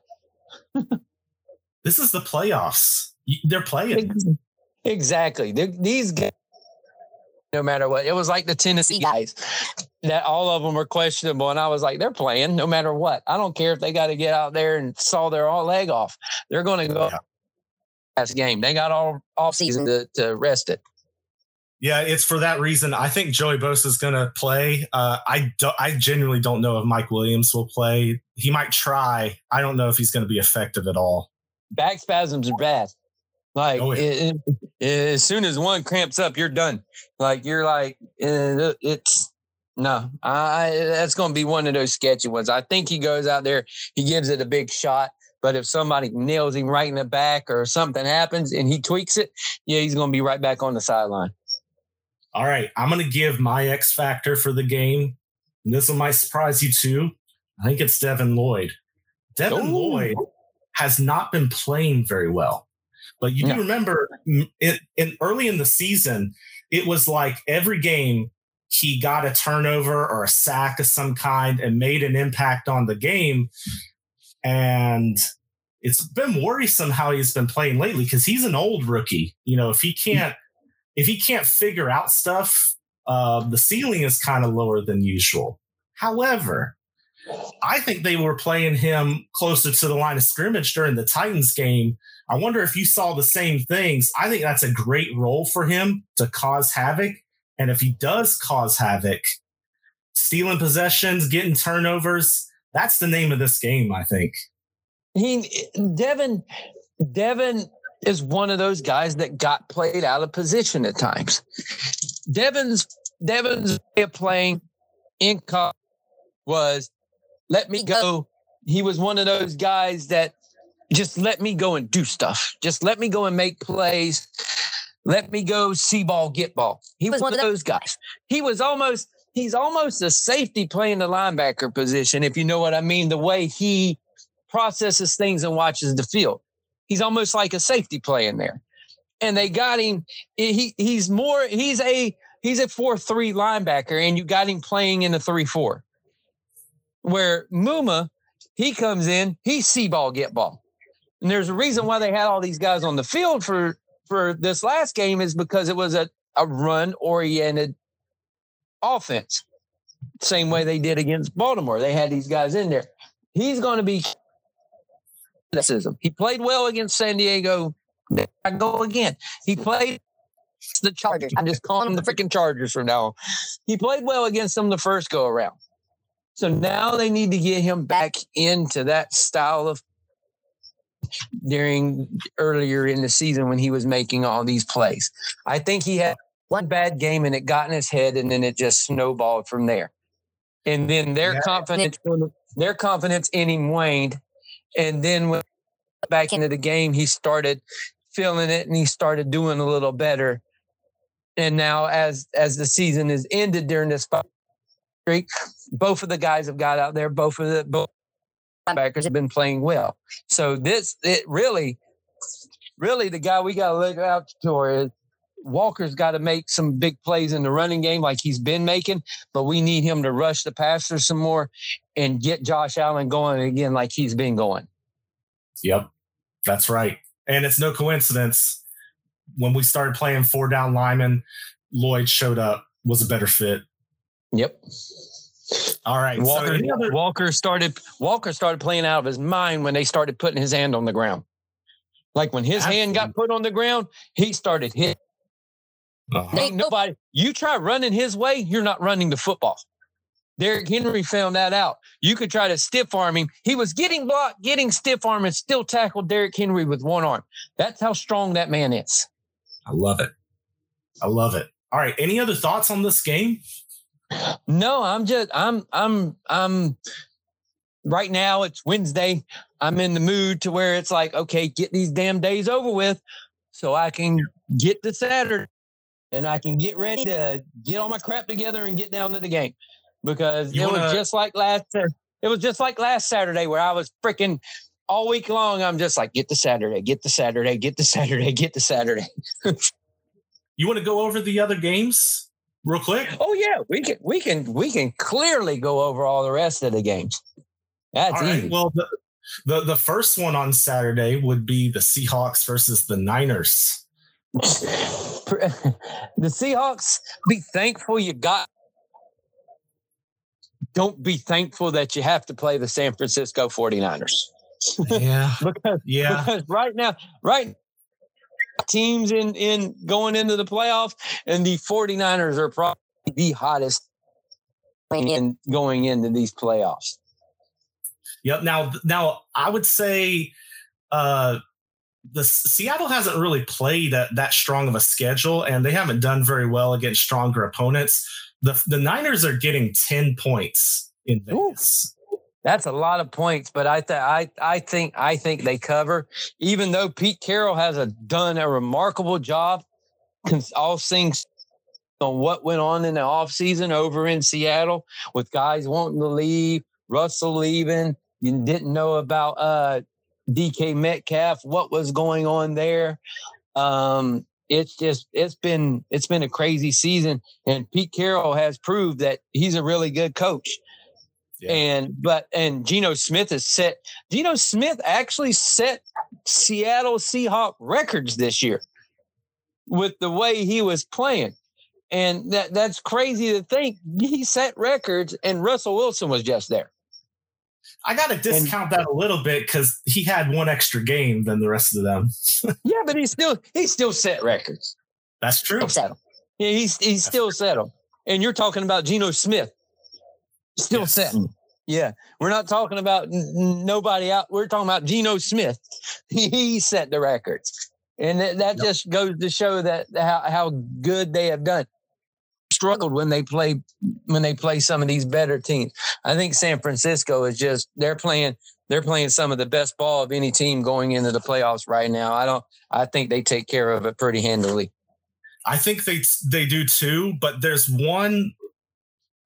<laughs> this is the playoffs. They're playing. Exactly. They're, these guys no matter what. It was like the Tennessee guys that all of them were questionable. And I was like, they're playing no matter what. I don't care if they got to get out there and saw their all leg off. They're going to go yeah. last game. They got all off season to, to rest it. Yeah, it's for that reason. I think Joey Bosa is going to play. Uh, I do, I genuinely don't know if Mike Williams will play. He might try. I don't know if he's going to be effective at all. Back spasms are bad. Like oh, yeah. it, it, as soon as one cramps up, you're done. Like you're like it's no, I that's going to be one of those sketchy ones. I think he goes out there, he gives it a big shot. But if somebody nails him right in the back or something happens and he tweaks it, yeah, he's going to be right back on the sideline. All right, I'm going to give my X factor for the game. And this one might surprise you too. I think it's Devin Lloyd. Devin Ooh. Lloyd has not been playing very well. But you do remember in, in early in the season, it was like every game he got a turnover or a sack of some kind and made an impact on the game. And it's been worrisome how he's been playing lately because he's an old rookie. You know, if he can't if he can't figure out stuff, uh, the ceiling is kind of lower than usual. However, I think they were playing him closer to the line of scrimmage during the Titans game. I wonder if you saw the same things. I think that's a great role for him to cause havoc. And if he does cause havoc, stealing possessions, getting turnovers, that's the name of this game, I think. He Devin Devin is one of those guys that got played out of position at times. Devin's Devin's way of playing in college was let me go. He was one of those guys that just let me go and do stuff. Just let me go and make plays. Let me go see ball, get ball. He was one of those guys. He was almost, he's almost a safety playing the linebacker position, if you know what I mean, the way he processes things and watches the field. He's almost like a safety playing there. And they got him, he he's more, he's a he's a 4-3 linebacker, and you got him playing in the 3-4 where Muma, he comes in, he see ball, get ball. And there's a reason why they had all these guys on the field for for this last game is because it was a, a run oriented offense. Same way they did against Baltimore. They had these guys in there. He's going to be He played well against San Diego. I go again. He played the Chargers. I'm just calling them the freaking Chargers from now on. He played well against them the first go around. So now they need to get him back into that style of during earlier in the season when he was making all these plays. I think he had one bad game and it got in his head and then it just snowballed from there. And then their yeah. confidence their confidence in him waned. And then when back into the game, he started feeling it and he started doing a little better. And now as as the season is ended during this streak. Both of the guys have got out there. Both of the both backers have been playing well. So this it really, really the guy we got to look out for is Walker's got to make some big plays in the running game like he's been making, but we need him to rush the passer some more and get Josh Allen going again like he's been going. Yep, that's right. And it's no coincidence when we started playing four down linemen, Lloyd showed up, was a better fit. Yep. All right. Walker, so other- Walker started Walker started playing out of his mind when they started putting his hand on the ground. Like when his Absolutely. hand got put on the ground, he started hitting. Uh-huh. Ain't nobody. You try running his way, you're not running the football. Derrick Henry found that out. You could try to stiff arm him. He was getting blocked, getting stiff arm, and still tackled Derrick Henry with one arm. That's how strong that man is. I love it. I love it. All right. Any other thoughts on this game? No, I'm just I'm I'm I'm right now it's Wednesday. I'm in the mood to where it's like, okay, get these damn days over with so I can get to Saturday and I can get ready to get all my crap together and get down to the game. Because you it wanna... was just like last it was just like last Saturday where I was freaking all week long. I'm just like, get the Saturday, get the Saturday, get the Saturday, get the Saturday. <laughs> you want to go over the other games? Real quick? Oh yeah, we can we can we can clearly go over all the rest of the games. That's easy. Well, the, the the first one on Saturday would be the Seahawks versus the Niners. <laughs> the Seahawks, be thankful you got. Don't be thankful that you have to play the San Francisco 49ers. Yeah. <laughs> because, yeah. Because right now, right teams in in going into the playoffs, and the 49ers are probably the hottest in going into these playoffs. Yep. Now, now I would say uh, the Seattle hasn't really played a, that strong of a schedule, and they haven't done very well against stronger opponents. The the Niners are getting ten points in Vegas. That's a lot of points, but I th- I I think I think they cover. Even though Pete Carroll has a, done a remarkable job, all things on what went on in the offseason over in Seattle with guys wanting to leave, Russell leaving. You didn't know about uh, DK Metcalf, what was going on there. Um, it's just it's been it's been a crazy season, and Pete Carroll has proved that he's a really good coach. Yeah. And but and Geno Smith has set Geno Smith actually set Seattle Seahawk records this year with the way he was playing. And that that's crazy to think he set records and Russell Wilson was just there. I got to discount and, that a little bit because he had one extra game than the rest of them. <laughs> yeah, but he still he still set records. That's true. Yeah, he's he's still settled. And you're talking about Geno Smith, still yes. setting. Yeah, we're not talking about n- nobody out. We're talking about Geno Smith. <laughs> he set the records, and that, that just goes to show that how how good they have done struggled when they play when they play some of these better teams. I think San Francisco is just they're playing they're playing some of the best ball of any team going into the playoffs right now. I don't I think they take care of it pretty handily. I think they they do too, but there's one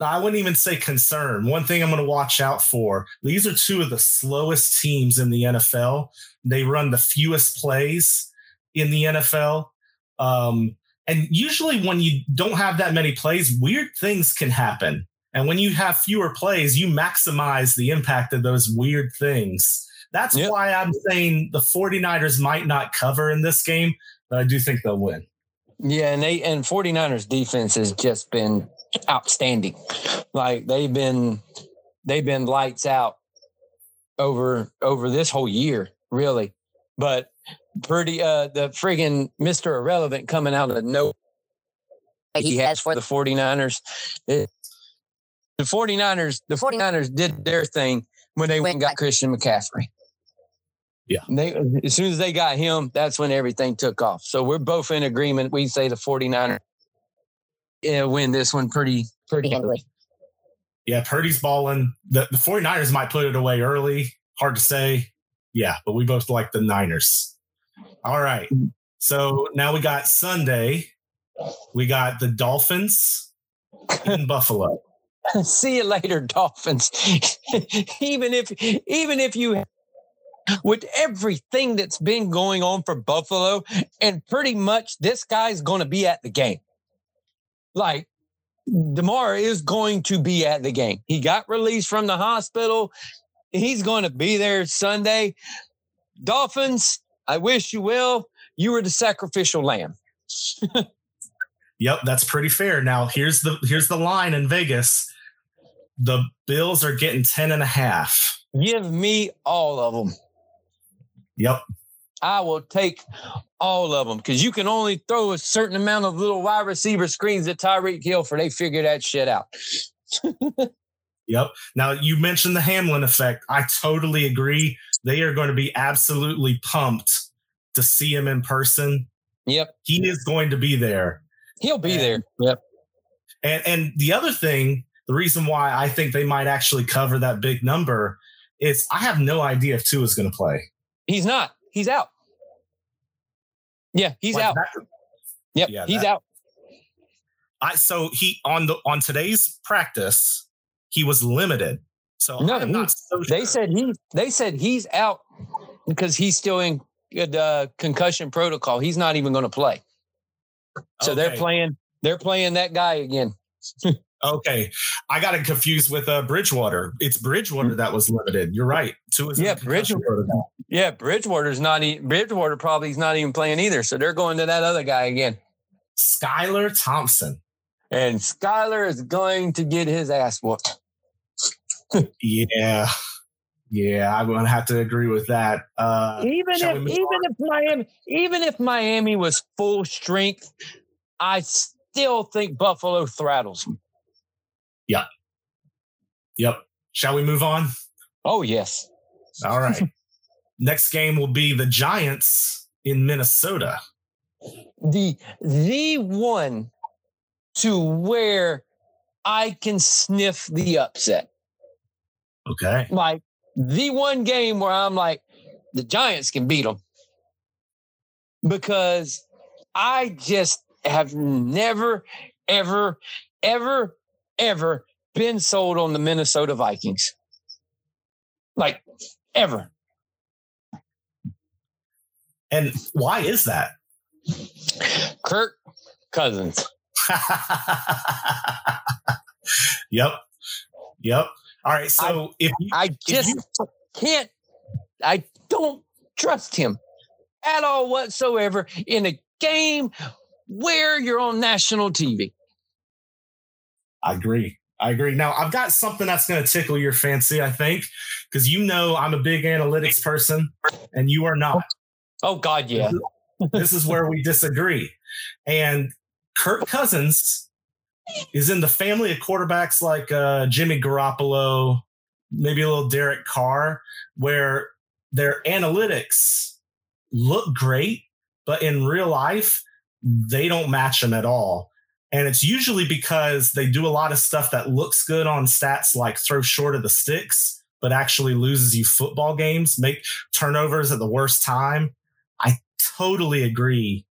I wouldn't even say concern. One thing I'm going to watch out for. These are two of the slowest teams in the NFL. They run the fewest plays in the NFL. Um, and usually, when you don't have that many plays, weird things can happen. And when you have fewer plays, you maximize the impact of those weird things. That's yep. why I'm saying the 49ers might not cover in this game, but I do think they'll win. Yeah, and they and 49ers defense has just been outstanding. Like they've been they've been lights out over over this whole year, really. But pretty uh the friggin' Mr. Irrelevant coming out of no he has for the 49ers. It, the 49ers, the 49ers did their thing when they went and got Christian McCaffrey. Yeah. They as soon as they got him, that's when everything took off. So we're both in agreement. We say the 49ers yeah, win this one pretty pretty handily. Yeah, Purdy's balling. The, the 49ers might put it away early. Hard to say. Yeah, but we both like the Niners. All right. Mm-hmm. So now we got Sunday. We got the Dolphins in <laughs> Buffalo. See you later, Dolphins. <laughs> even if even if you with everything that's been going on for Buffalo, and pretty much this guy's going to be at the game. Like Damar is going to be at the game. He got released from the hospital. He's going to be there Sunday. Dolphins, I wish you will. You were the sacrificial lamb. <laughs> yep, that's pretty fair. Now here's the here's the line in Vegas. The Bills are getting 10 and a half. Give me all of them. Yep. I will take all of them because you can only throw a certain amount of little wide receiver screens at Tyreek Hill for they figure that shit out. <laughs> yep. Now you mentioned the Hamlin effect. I totally agree. They are going to be absolutely pumped to see him in person. Yep. He is going to be there. He'll be and, there. Yep. And and the other thing, the reason why I think they might actually cover that big number is I have no idea if Tua is going to play. He's not. He's out. Yeah, he's like out. That, yep, yeah, he's that, out. I so he on the on today's practice, he was limited. So no, he, so they sure. said he they said he's out because he's still in the uh, concussion protocol. He's not even going to play. So okay. they're playing they're playing that guy again. <laughs> okay, I got it confused with uh, Bridgewater. It's Bridgewater mm. that was limited. You're right. Tua is yeah, Bridgewater. Yeah, Bridgewater's not. E- Bridgewater probably is not even playing either. So they're going to that other guy again. Skylar Thompson. And Skylar is going to get his ass whooped. yeah. Yeah, I'm gonna have to agree with that. Uh, even if even on? if Miami even if Miami was full strength, I still think Buffalo thrattles them. Yep. Yep. Shall we move on? Oh yes. All right. <laughs> Next game will be the Giants in Minnesota. The the one to where I can sniff the upset. Okay. Like the one game where I'm like, the Giants can beat them. Because I just have never, ever, ever, ever been sold on the Minnesota Vikings. Like, ever. And why is that? Kirk Cousins. <laughs> yep. Yep. All right. So I, if you, I just you, can't, I don't trust him at all whatsoever in a game where you're on national TV. I agree. I agree. Now, I've got something that's going to tickle your fancy, I think, because you know I'm a big analytics person and you are not. Oh, God, yeah. this is where we disagree. And Kirk Cousins is in the family of quarterbacks like uh, Jimmy Garoppolo, maybe a little Derek Carr, where their analytics look great, but in real life, they don't match them at all. And it's usually because they do a lot of stuff that looks good on stats, like throw short of the sticks, but actually loses you football games, make turnovers at the worst time. I totally agree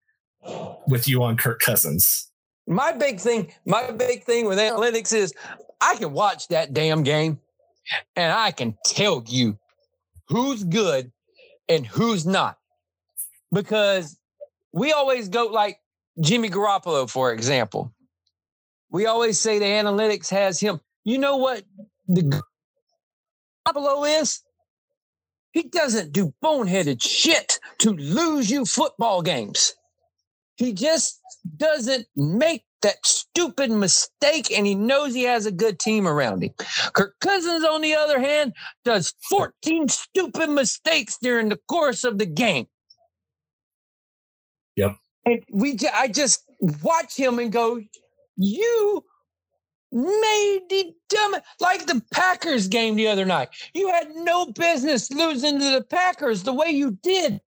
with you on Kirk Cousins. My big thing, my big thing with analytics is I can watch that damn game and I can tell you who's good and who's not. Because we always go like Jimmy Garoppolo, for example. We always say the analytics has him. You know what the Garoppolo is? He doesn't do boneheaded shit to lose you football games. He just doesn't make that stupid mistake and he knows he has a good team around him. Kirk Cousins, on the other hand, does 14 stupid mistakes during the course of the game. And we, I just watch him and go, you made the dumb, like the Packers game the other night. You had no business losing to the Packers the way you did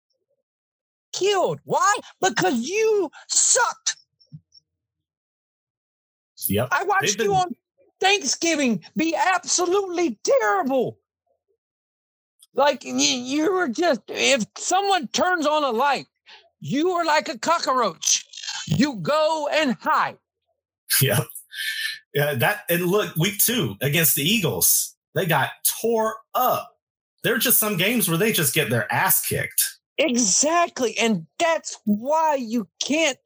killed. Why? Because you sucked. Yep. I watched been... you on Thanksgiving be absolutely terrible. Like you, you were just, if someone turns on a light, you are like a cockroach. You go and hide. Yeah. Yeah. That, and look, week two against the Eagles, they got tore up. There are just some games where they just get their ass kicked. Exactly. And that's why you can't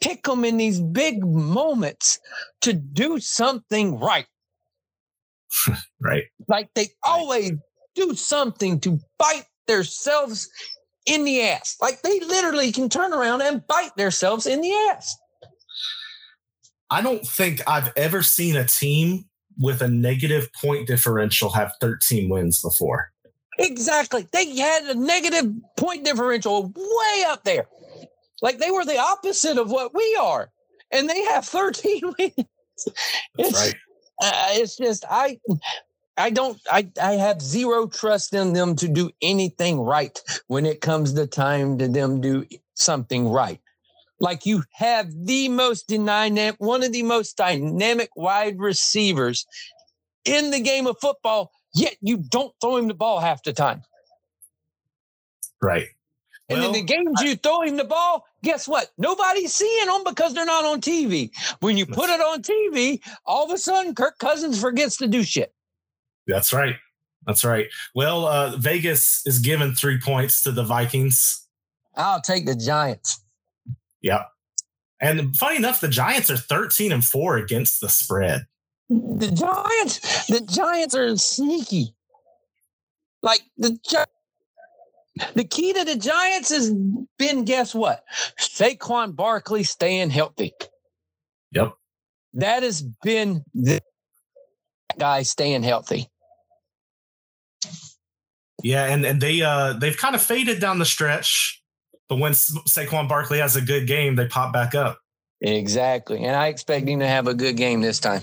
pick them in these big moments to do something right. <laughs> right. Like they always do something to bite themselves in the ass. Like they literally can turn around and bite themselves in the ass. I don't think I've ever seen a team with a negative point differential have 13 wins before. Exactly. They had a negative point differential way up there. Like they were the opposite of what we are. And they have 13 <laughs> wins. It's, right. Uh, it's just I I don't I I have zero trust in them to do anything right when it comes to time to them do something right. Like you have the most dynamic one of the most dynamic wide receivers in the game of football yet you don't throw him the ball half the time. Right. And well, in the games I, you throw him the ball, guess what? Nobody's seeing them because they're not on TV. When you put it on TV, all of a sudden Kirk Cousins forgets to do shit. That's right. That's right. Well, uh, Vegas is giving three points to the Vikings. I'll take the Giants. Yep. And funny enough, the Giants are 13 and 4 against the spread. The Giants, the Giants are sneaky. Like the the key to the Giants has been guess what? Saquon Barkley staying healthy. Yep. That has been the guy staying healthy. Yeah, and and they uh they've kind of faded down the stretch, but when Saquon Barkley has a good game, they pop back up. Exactly, and I expect him to have a good game this time.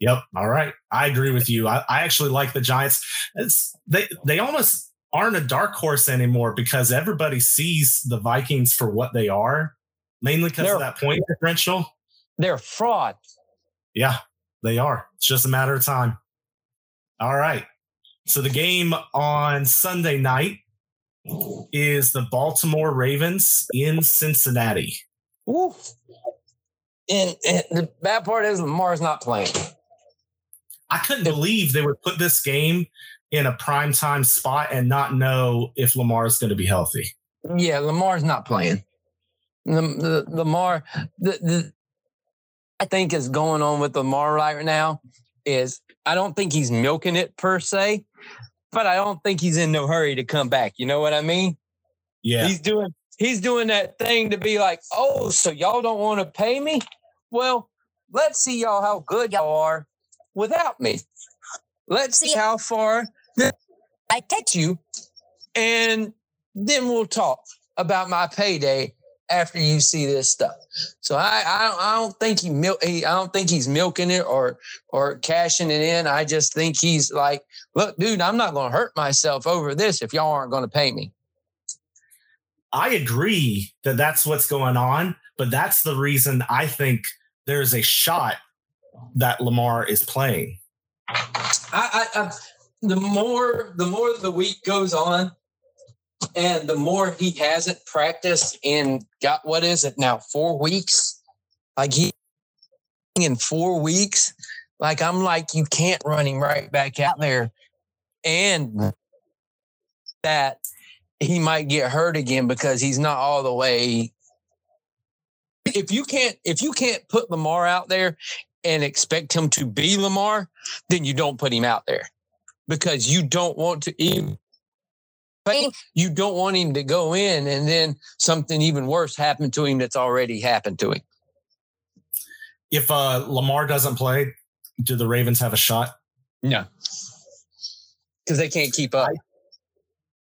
Yep. All right. I agree with you. I, I actually like the Giants. It's they they almost aren't a dark horse anymore because everybody sees the Vikings for what they are, mainly because of that point differential. They're fraud. Yeah, they are. It's just a matter of time. All right. So the game on Sunday night is the Baltimore Ravens in Cincinnati. Oof. And, and the bad part is Lamar's not playing. I couldn't believe they would put this game in a prime time spot and not know if Lamar is going to be healthy. Yeah, Lamar's not playing. the, the Lamar, the, the I think is going on with Lamar right now is I don't think he's milking it per se, but I don't think he's in no hurry to come back. You know what I mean? Yeah. He's doing he's doing that thing to be like, oh, so y'all don't want to pay me? Well, let's see y'all how good y'all are without me. Let's see how far I get you, and then we'll talk about my payday after you see this stuff. So I I don't, I don't think he milk he, I don't think he's milking it or or cashing it in. I just think he's like, look, dude, I'm not going to hurt myself over this if y'all aren't going to pay me. I agree that that's what's going on, but that's the reason I think there's a shot that Lamar is playing. I, I, I the more the more the week goes on, and the more he hasn't practiced and got what is it now four weeks, like he in four weeks, like I'm like you can't run him right back out there, and that he might get hurt again because he's not all the way. If you can't if you can't put Lamar out there and expect him to be Lamar, then you don't put him out there because you don't want to even you don't want him to go in and then something even worse happen to him that's already happened to him. If uh, Lamar doesn't play, do the Ravens have a shot? No, because they can't keep up.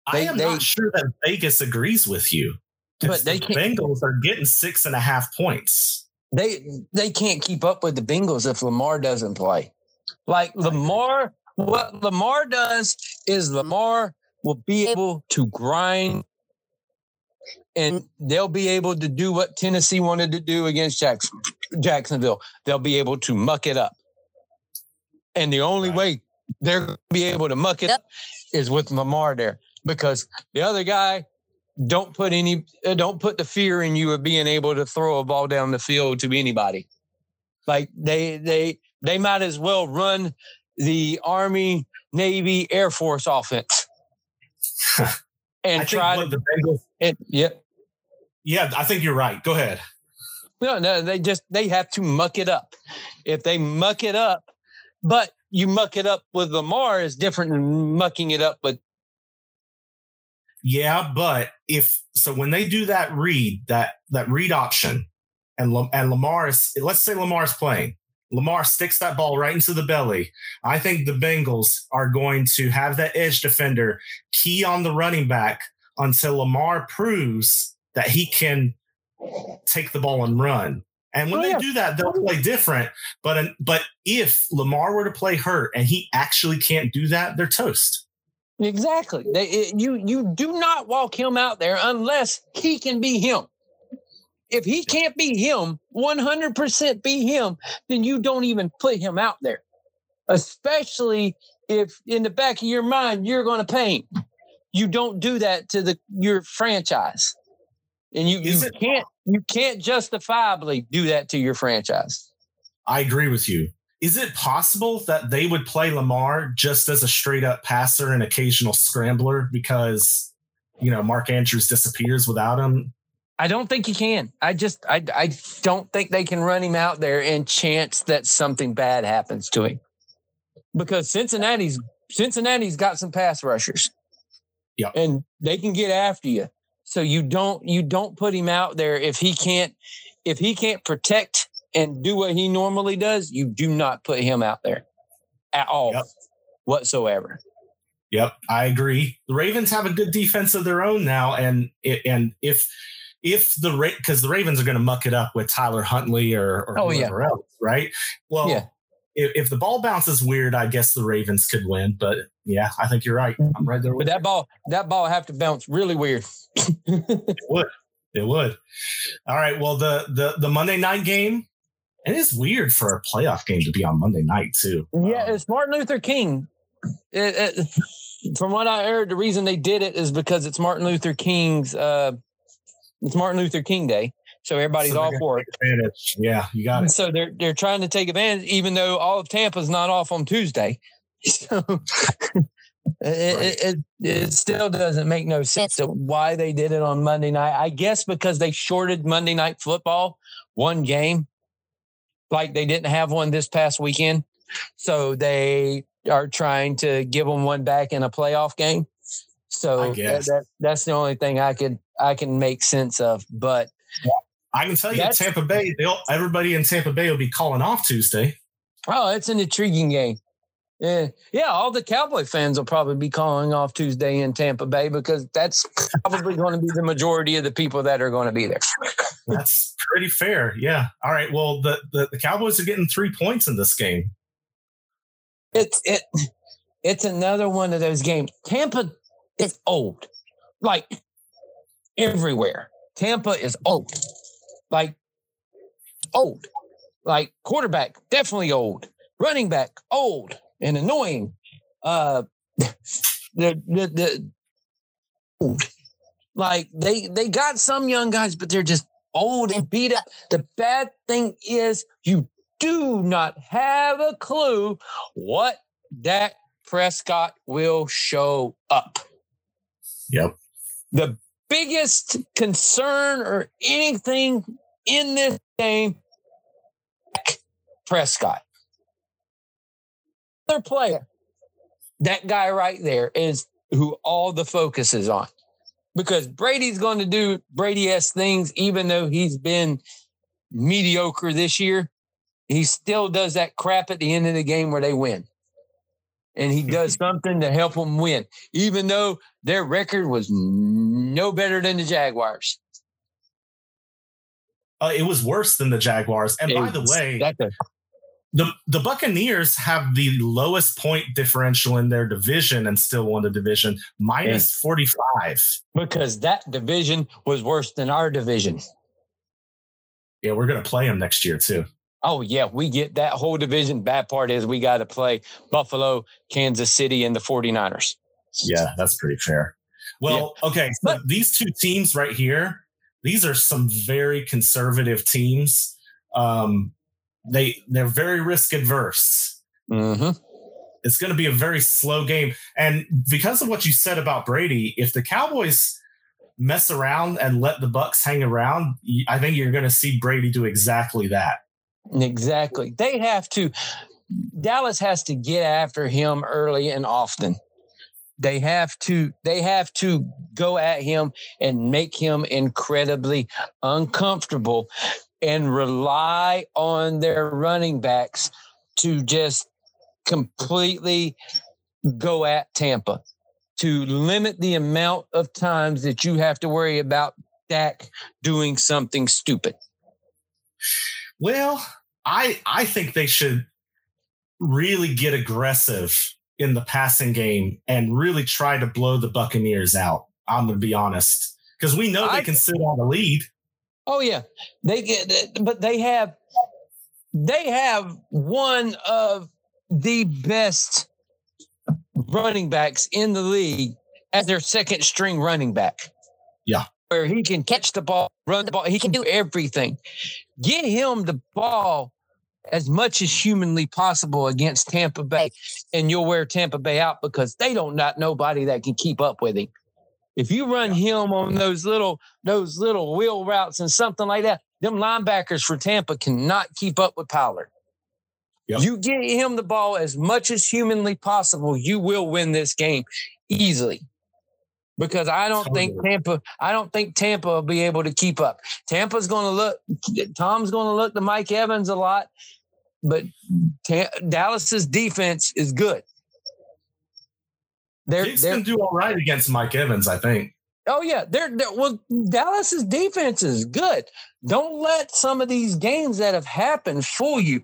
I, They- am they- not sure that Vegas agrees with you. 'Cause But they the Bengals are getting six and a half points. They they can't keep up with the Bengals if Lamar doesn't play. Like Lamar, what Lamar does is Lamar will be able to grind and they'll be able to do what Tennessee wanted to do against Jackson, Jacksonville. They'll be able to muck it up. And the only Right. way they're going to be able to muck it up is with Lamar there because the other guy don't put any uh, don't put the fear in you of being able to throw a ball down the field to anybody. Like they they they might as well run the Army, Navy, Air Force offense I and try to the Bengals. and, yep. Yeah, I think you're right. Go ahead. No, no, they just they have to muck it up. If they muck it up, but you muck it up with Lamar is different than mucking it up with Yeah, but if so, when they do that read that that read option, and and Lamar is let's say Lamar is playing, Lamar sticks that ball right into the belly. I think the Bengals are going to have that edge defender key on the running back until Lamar proves that he can take the ball and run. And when Oh, they yeah. do that, they'll play different. But but if Lamar were to play hurt and he actually can't do that, they're toast. Exactly. They, it- you you do not walk him out there unless he can be him. If he can't be him, 100% be him, then you don't even put him out there. Especially if in the back of your mind you're going to paint. You don't do that to the your franchise. And you, you it- can't you can't justifiably do that to your franchise. I agree with you. Is it possible that they would play Lamar just as a straight up passer and occasional scrambler because, you know, Mark Andrews disappears without him? I don't think he can. I just I I don't think they can run him out there and chance that something bad happens to him. Because Cincinnati's Cincinnati's got some pass rushers. Yeah. And they can get after you. So you don't you don't put him out there if he can't if he can't protect and do what he normally does, you do not put him out there at all Yep. whatsoever. Yep, I agree. The Ravens have a good defense of their own now, and and if if the rate because the Ravens are going to muck it up with Tyler Huntley or, or Oh, yeah. else, right? Well, Yeah. if, if the ball bounces weird, I guess the Ravens could win. But yeah, I think you're right. I'm right there But with that ball that ball have to bounce really weird. It would. It would. All right. Well, the the the Monday night game. It is weird for a playoff game to be on Monday night too. Yeah, Um, it's Martin Luther King. It, it, from what I heard, the reason they did it is because it's Martin Luther King's. Uh, it's Martin Luther King Day, so everybody's So all for it. advantage. Yeah, you got it. So they're they're trying to take advantage, even though all of Tampa's not off on Tuesday. <laughs> So It, it, it, it, still doesn't make no sense to why they did it on Monday night. I guess because they shorted Monday night football one game, like they didn't have one this past weekend. So they are trying to give them one back in a playoff game. So that, that, that's the only thing I could I can make sense of. But I can tell you, Tampa Bay, everybody in Tampa Bay will be calling off Tuesday. Oh, it's an intriguing game. Yeah, yeah. All the Cowboy fans will probably be calling off Tuesday in Tampa Bay because that's probably going to be the majority of the people that are going to be there. that's pretty fair. Yeah. All right. Well, the, the, the Cowboys are getting three points in this game. It's it. It's another one of those games. Tampa is old, like everywhere. Tampa is old, like old, like quarterback definitely old, running back old and annoying. Uh, <laughs> the the the old. like they they got some young guys, but they're just old and beat up. The bad thing is you do not have a clue what Dak Prescott will show up. Yep. The biggest concern or anything in this game, Prescott. Other player, that guy right there is who all the focus is on. Because Brady's going to do Brady s things, even though he's been mediocre this year. He still does that crap at the end of the game where they win. And he does <laughs> something to help them win, even though their record was no better than the Jaguars. Uh, it was worse than the Jaguars. And it by the way, the the Buccaneers have the lowest point differential in their division and still won the division, minus 45. Because that division was worse than our division. Yeah, we're going to play them next year too. Oh yeah, we get that whole division. Bad part is we got to play Buffalo, Kansas City, and the 49ers. Yeah, that's pretty fair. Well, yeah. okay, so but, these two teams right here, these are some very conservative teams. Um, they they're very risk adverse. Mm-hmm. It's going to be a very slow game, and because of what you said about Brady, if the Cowboys mess around and let the Bucks hang around, I think you're going to see Brady do exactly that. Exactly. They have to. Dallas has to get after him early and often. They have to. They have to go at him and make him incredibly uncomfortable, and rely on their running backs to just completely go at Tampa to limit the amount of times that you have to worry about Dak doing something stupid. Well, I I think they should really get aggressive in the passing game and really try to blow the Buccaneers out. I'm going to be honest because we know they I, can sit on the lead. Oh yeah, they get, but they have they have one of the best running backs in the league as their second string running back. Yeah. Where he can catch the ball, run the ball, he can do everything. Get him the ball as much as humanly possible against Tampa Bay, and you'll wear Tampa Bay out because they don't not nobody that can keep up with him. If you run him on those little those little wheel routes and something like that, them linebackers for Tampa cannot keep up with Pollard. Yep. You get him the ball as much as humanly possible, you will win this game easily because I don't think Tampa. I don't think Tampa will be able to keep up. Tampa's going to look. Tom's going to look to Mike Evans a lot, but Ta- Dallas's defense is good. They're, He's to do all right against Mike Evans, I think. Oh yeah, they're, they're well. Dallas's defense is good. Don't let some of these games that have happened fool you.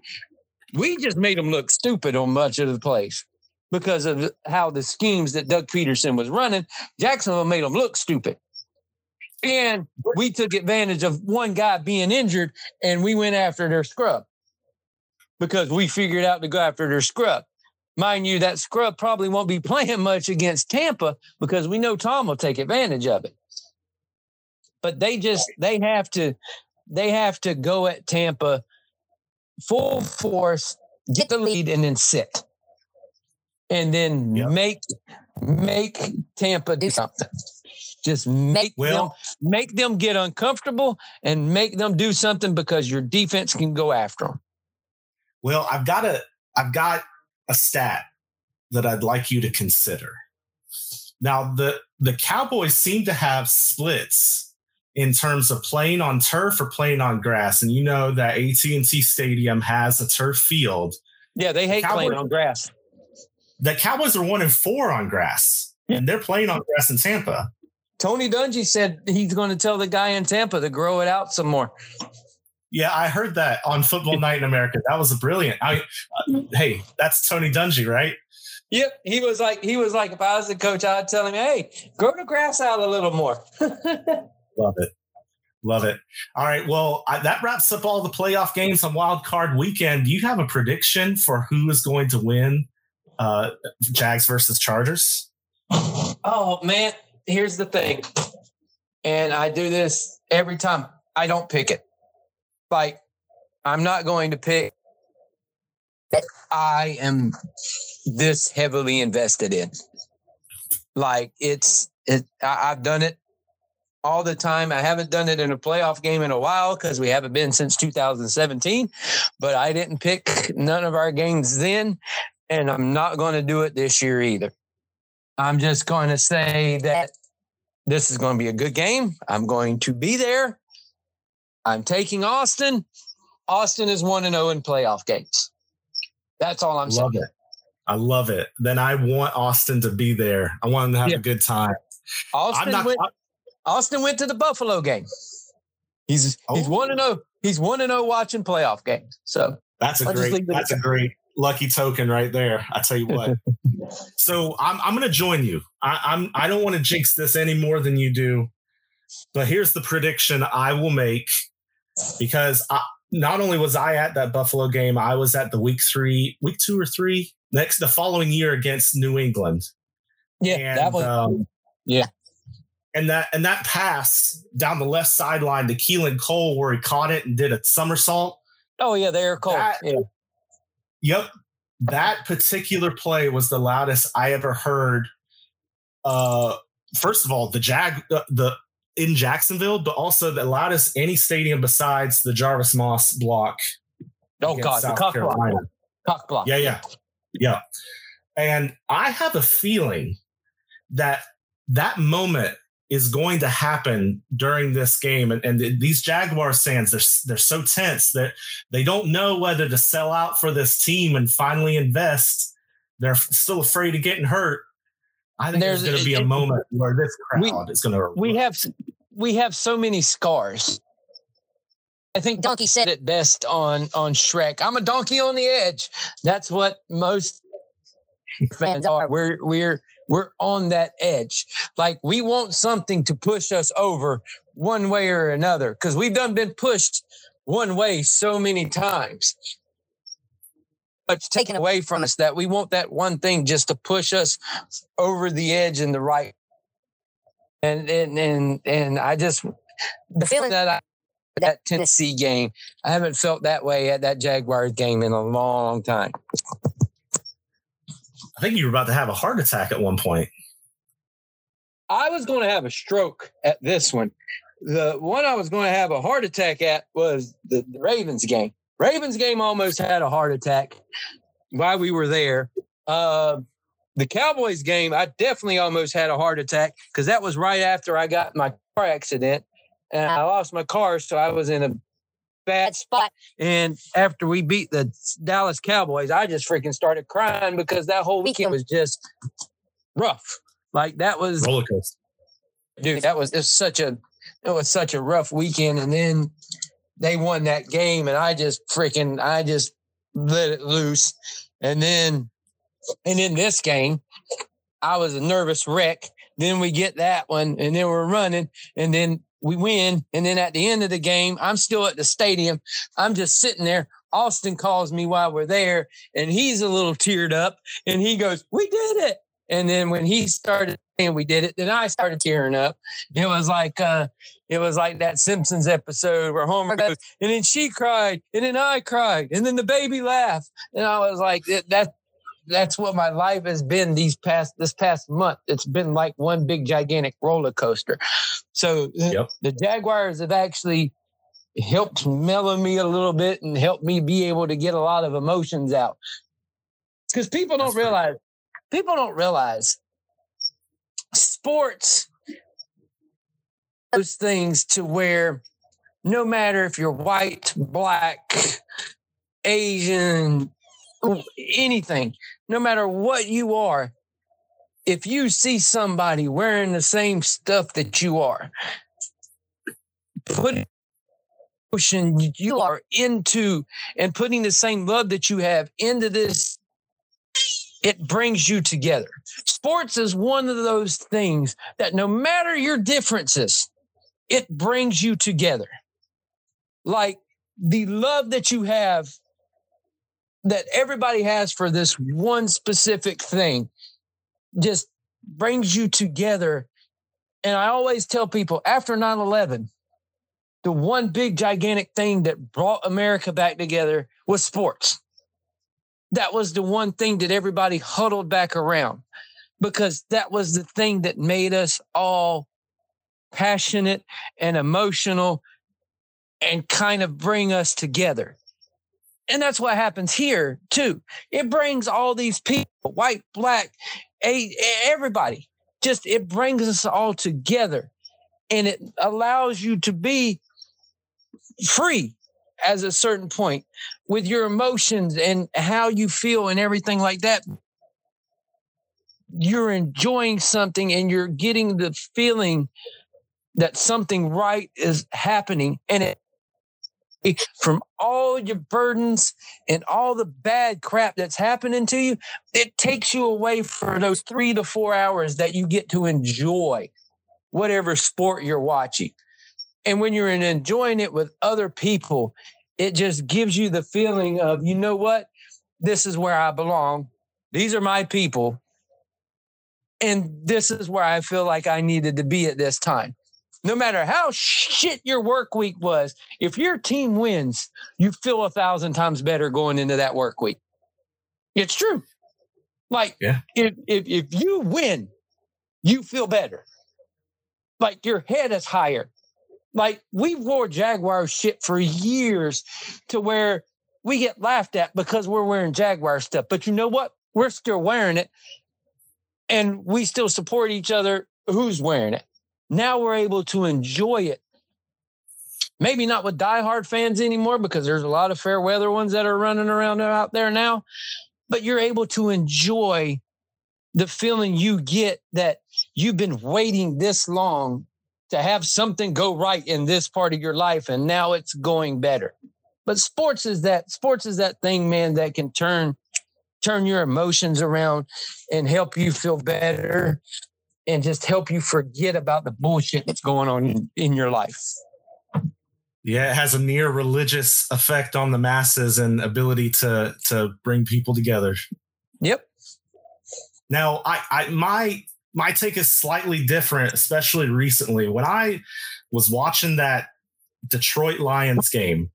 We just made them look stupid on much of the place because of how the schemes that Doug Pederson was running. Jacksonville made them look stupid. And we took advantage of one guy being injured and we went after their scrub because we figured out to go after their scrub. Mind you, that scrub probably won't be <laughs> playing much against Tampa because we know Tom will take advantage of it. But they just they have to they have to go at Tampa full force, get the lead, and then sit and then yep. make make Tampa do something. Just make well, them make them get uncomfortable and make them do something because your defense can go after them. Well, I've got a I've got a stat that I'd like you to consider. Now, the the Cowboys seem to have splits in terms of playing on turf or playing on grass, and you know that AT and T Stadium has a turf field. Yeah, they hate Cowboys, playing on grass. The Cowboys are one and four on grass, and they're playing on grass in Tampa. Tony Dungy said he's going to tell the guy in Tampa to grow it out some more. Yeah, I heard that on Football Night in America. That was brilliant. I, uh, hey, that's Tony Dungy, right? Yep, he was like he was like if I was the coach, I'd tell him, "Hey, grow the grass out a little more." <laughs> Love it, love it. All right, well, I, that wraps up all the playoff games on Wild Card Weekend. Do you have a prediction for who is going to win uh, Jags versus Chargers? Oh man, here's the thing, and I do this every time. I don't pick it. Like, I'm not going to pick that I am this heavily invested in. Like, it's, it, I, I've done it all the time. I haven't done it in a playoff game in a while because we haven't been since 2017, but I didn't pick none of our games then. And I'm not going to do it this year either. I'm just going to say that this is going to be a good game. I'm going to be there. I'm taking Austin. Austin is 1 and 0 in playoff games. That's all I'm love saying. It. I love it. Then I want Austin to be there. I want him to have yeah. a good time. Austin not, went, Austin went to the Buffalo game. He's oh. he's 1 and 0. He's 1 and 0 watching playoff games. So That's a I'll great that's a great lucky token right there. I tell you what. <laughs> so I'm I'm going to join you. I, I'm I don't want to jinx this any more than you do. But here's the prediction I will make because I, not only was I at that Buffalo game, I was at the week three, week two or three next the following year against New England. Yeah, and, that was um, yeah. And that and that pass down the left sideline to Keelan Cole where he caught it and did a somersault. Oh yeah, there Cole. That, yeah. Yep. That particular play was the loudest I ever heard. Uh, first of all, the Jag, uh, the in Jacksonville, but also the loudest any stadium besides the Jarvis Moss block. Oh God, South the cock Carolina. block. Cock block. Yeah, yeah, yeah. And I have a feeling that that moment is going to happen during this game. And, and these Jaguars fans, they're, they're so tense that they don't know whether to sell out for this team and finally invest. They're still afraid of getting hurt. I think there's, there's going to be a moment where this crowd we, is going to. We have we have so many scars. I think Donkey said it best on on Shrek. I'm a donkey on the edge. That's what most <laughs> fans are. We're we're we're on that edge. Like we want something to push us over one way or another because we've done been pushed one way so many times. But taken away from us that we want that one thing just to push us over the edge in the right. And and and and I just the feeling that I that Tennessee game, I haven't felt that way at that Jaguars game in a long time. I think you were about to have a heart attack at one point. I was going to have a stroke at this one. The one I was going to have a heart attack at was the, the Ravens game. Ravens game almost had a heart attack while we were there. Uh, the Cowboys game, I definitely almost had a heart attack because that was right after I got my car accident and I lost my car, so I was in a bad spot. And after we beat the Dallas Cowboys, I just freaking started crying because that whole weekend was just rough. Like that was roller coaster. Dude, that was it was such a it was such a rough weekend. And then they won that game and I just freaking I just let it loose. And then and in this game, I was a nervous wreck. Then we get that one and then we're running. And then we win. And then at the end of the game, I'm still at the stadium. I'm just sitting there. Austin calls me while we're there and he's a little teared up and he goes, We did it. And then when he started saying we did it, then I started tearing up. It was like uh it was like that Simpsons episode where Homer goes, <laughs> and then she cried, and then I cried, and then the baby laughed. And I was like, that, that that's what my life has been these past this past month. It's been like one big gigantic roller coaster. So yep. the Jaguars have actually helped mellow me a little bit and helped me be able to get a lot of emotions out. Because people don't realize people don't realize sports those things to where no matter if you're white, black, Asian, anything, no matter what you are, if you see somebody wearing the same stuff that you are, put you are into and putting the same love that you have into this, it brings you together. Sports is one of those things that no matter your differences, it brings you together. Like the love that you have that everybody has for this one specific thing just brings you together. And I always tell people after 9 11, the one big gigantic thing that brought America back together was sports. That was the one thing that everybody huddled back around because that was the thing that made us all passionate and emotional and kind of bring us together. And that's what happens here too. It brings all these people, white, black, everybody, just it brings us all together and it allows you to be free as a certain point with your emotions and how you feel and everything like that. You're enjoying something and you're getting the feeling that something right is happening and it from all your burdens and all the bad crap that's happening to you, it takes you away for those three to four hours that you get to enjoy whatever sport you're watching. And when you're enjoying it with other people, it just gives you the feeling of, you know what? This is where I belong. These are my people. And this is where I feel like I needed to be at this time no matter how shit your work week was, if your team wins, you feel a thousand times better going into that work week. It's true. Like yeah. if, if if you win, you feel better. Like your head is higher. Like we wore Jaguar shit for years to where we get laughed at because we're wearing Jaguar stuff. But you know what? We're still wearing it. And we still support each other who's wearing it. Now we're able to enjoy it. Maybe not with diehard fans anymore because there's a lot of fair weather ones that are running around out there now, but you're able to enjoy the feeling you get that you've been waiting this long to have something go right in this part of your life and now it's going better. But sports is that sports is that thing man that can turn turn your emotions around and help you feel better and just help you forget about the bullshit that's going on in, your life. Yeah, it has a near religious effect on the masses and ability to to bring people together. Yep. Now, I, I my my take is slightly different, especially recently. When I was watching that Detroit Lions game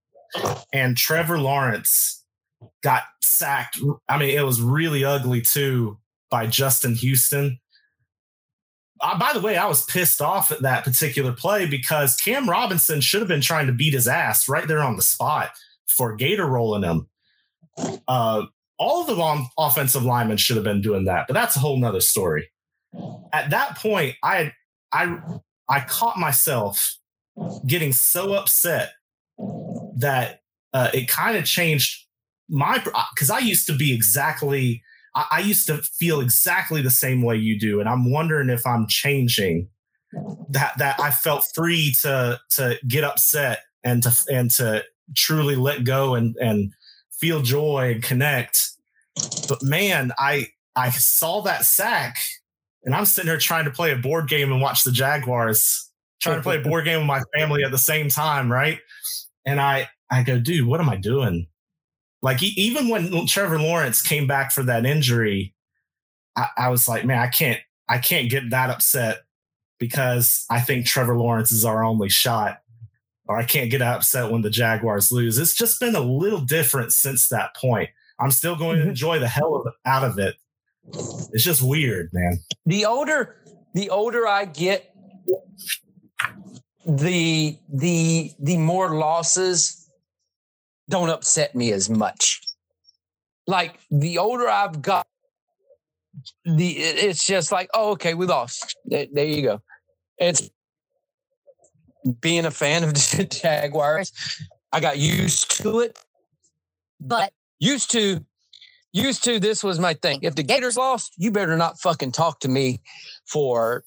and Trevor Lawrence got sacked. I mean, it was really ugly too by Justin Houston uh, by the way, I was pissed off at that particular play because Cam Robinson should have been trying to beat his ass right there on the spot for Gator rolling him. Uh, all of the offensive linemen should have been doing that, but that's a whole nother story. At that point, I I I caught myself getting so upset that uh, it kind of changed my because I used to be exactly I, I used to feel exactly the same way you do, and I'm wondering if I'm changing. That that I felt free to to get upset and to and to truly let go and and feel joy and connect. But man, I I saw that sack and I'm sitting here trying to play a board game and watch the Jaguars, trying to play a board game with my family at the same time, right? And I I go, dude, what am I doing? Like even when Trevor Lawrence came back for that injury, I, I was like, man, I can't, I can't get that upset because I think Trevor Lawrence is our only shot, or I can't get upset when the Jaguars lose. It's just been a little different since that point. I'm still going to mm-hmm. enjoy the hell of, out of it. It's just weird, man. The older the older I get, the the the more losses don't upset me as much. Like the older I've got, the it's just like, oh, okay, we lost. There, there you go. It's being a fan of <laughs> the Jaguars. I got used to it, but used to used to this was my thing. If the Gators lost, you better not fucking talk to me for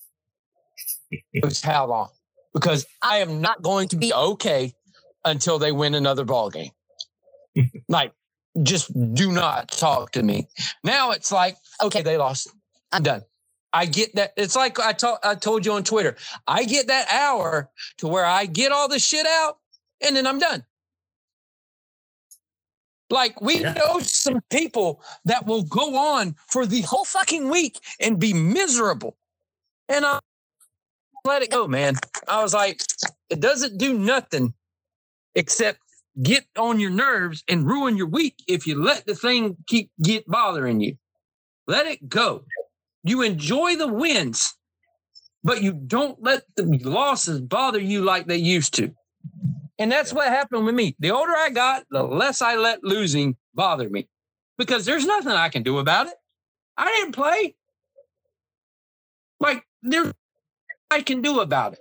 how long because I am not going to be okay until they win another ball game. <laughs> like, just do not talk to me. Now it's like, okay, they lost. I'm done. I get that. It's like I, told I told you on Twitter. I get that hour to where I get all the shit out and then I'm done. Like we yeah. know some people that will go on for the whole fucking week and be miserable. And I let it go, man. I was like, it doesn't do nothing except get on your nerves and ruin your week if you let the thing keep get bothering you. Let it go. You enjoy the wins, but you don't let the losses bother you like they used to. And that's what happened with me. The older I got, the less I let losing bother me because there's nothing I can do about it. I didn't play. Like, there's I can do about it.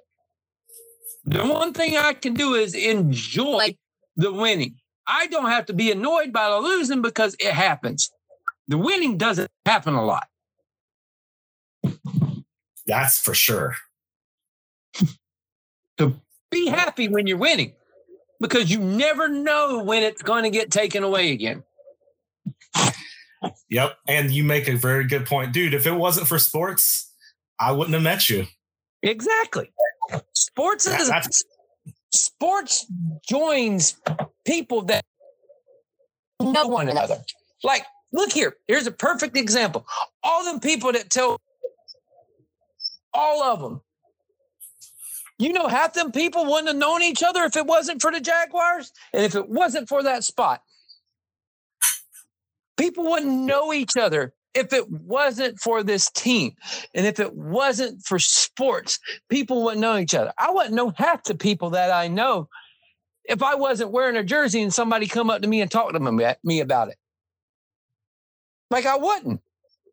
The one thing I can do is enjoy the winning. I don't have to be annoyed by the losing because it happens. The winning doesn't happen a lot. That's for sure. <laughs> to be happy when you're winning because you never know when it's going to get taken away again. Yep. And you make a very good point. Dude, if it wasn't for sports, I wouldn't have met you. Exactly. Sports is That's- sports joins people that know one another. Like, look here. Here's a perfect example. All them people that tell all of them you know, half them people wouldn't have known each other if it wasn't for the Jaguars and if it wasn't for that spot. People wouldn't know each other if it wasn't for this team and if it wasn't for sports. People wouldn't know each other. I wouldn't know half the people that I know if I wasn't wearing a jersey and somebody come up to me and talk to me about it. Like I wouldn't.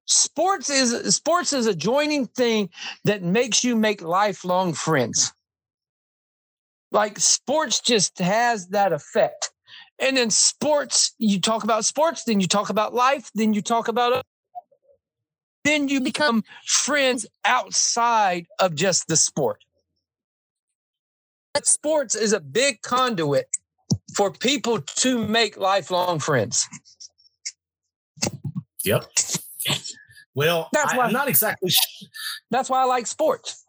Sports is sports is a joining thing that makes you make lifelong friends. Like sports just has that effect. And then sports, you talk about sports, then you talk about life, then you talk about then you become friends outside of just the sport. Sports is a big conduit for people to make lifelong friends. Yep. Well, that's why I, am not exactly. That's why I like sports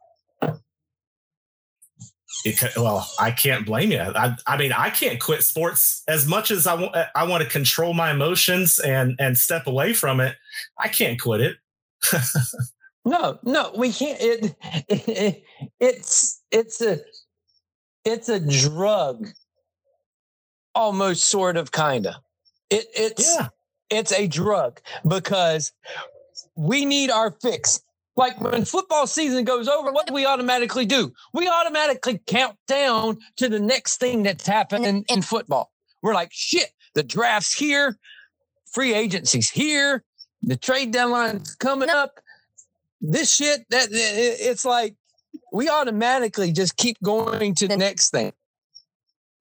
it, well, I can't blame you. I, I mean, I can't quit sports as much as I want. I want to control my emotions and and step away from it. I can't quit it. <laughs> no, no, we can't. It, it, it's it's a it's a drug, almost sort of, kind of. It it's yeah. it's a drug because we need our fix. Like when football season goes over, what do we automatically do? We automatically count down to the next thing that's happening in football. We're like, shit, the draft's here, free agency's here, the trade deadline's coming up. This shit, that it's like we automatically just keep going to the next thing.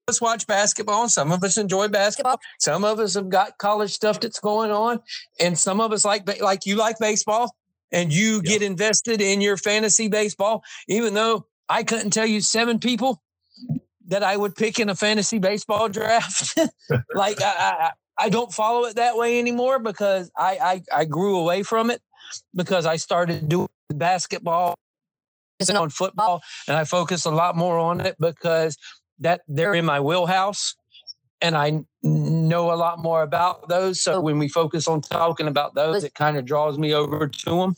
Let's watch basketball. Some of us enjoy basketball. Some of us have got college stuff that's going on, and some of us like like you like baseball and you yep. get invested in your fantasy baseball, even though I couldn't tell you seven people that I would pick in a fantasy baseball <laughs> draft. like I, I, I, don't follow it that way anymore because I, I, I grew away from it because I started doing basketball and on football and I focus a lot more on it because that they're in my wheelhouse and I know a lot more about those. So oh. when we focus on talking about those, it kind of draws me over to them.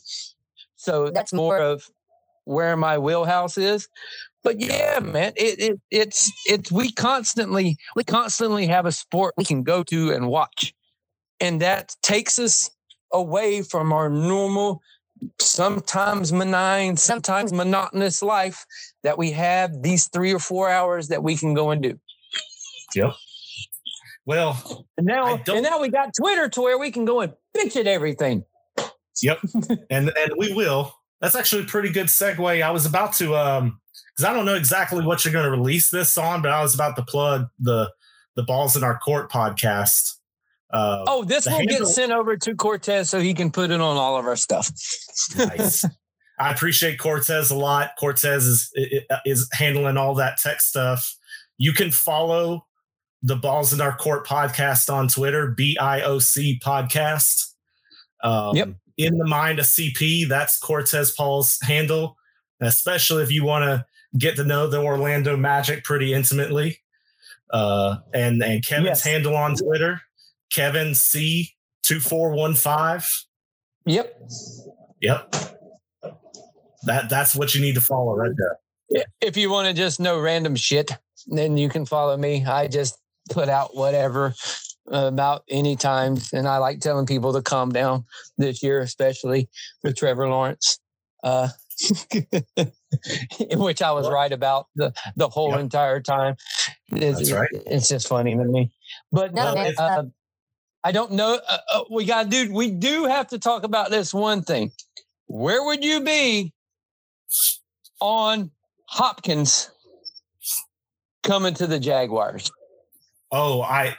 So that's more of where my wheelhouse is. But yeah, man, it, it it's it's we constantly we constantly have a sport we can go to and watch. And that takes us away from our normal, sometimes benign, sometimes monotonous life that we have these three or four hours that we can go and do. Yep. Well, and now, and now we got Twitter to where we can go and bitch at everything. Yep. <laughs> and and we will. That's actually a pretty good segue. I was about to um because I don't know exactly what you're going to release this on, but I was about to plug the the Balls in Our Court podcast. Uh, oh, this will handle- get sent over to Cortez so he can put it on all of our stuff. nice. I appreciate Cortez a lot. Cortez is is handling all that tech stuff. You can follow the Balls in Our Court podcast on Twitter, B I O C podcast. Um, yep. In the mind of CP, that's Cortez Paul's handle, especially if you want to get to know the Orlando Magic pretty intimately. Uh, and and Kevin's yes. handle on Twitter, Kevin C two four one five. Yep. Yep. That that's what you need to follow right there. If you want to just know random shit, then you can follow me. I just put out whatever about any times, and I like telling people to calm down this year, especially with Trevor Lawrence. Uh, <laughs> which I was right about the the whole yep. entire time. It's, That's right. It's just funny to me. But no, uh, uh, I don't know. Uh, uh, we got to do. We do have to talk about this one thing. Where would you be on Hopkins coming to the Jaguars? Oh, I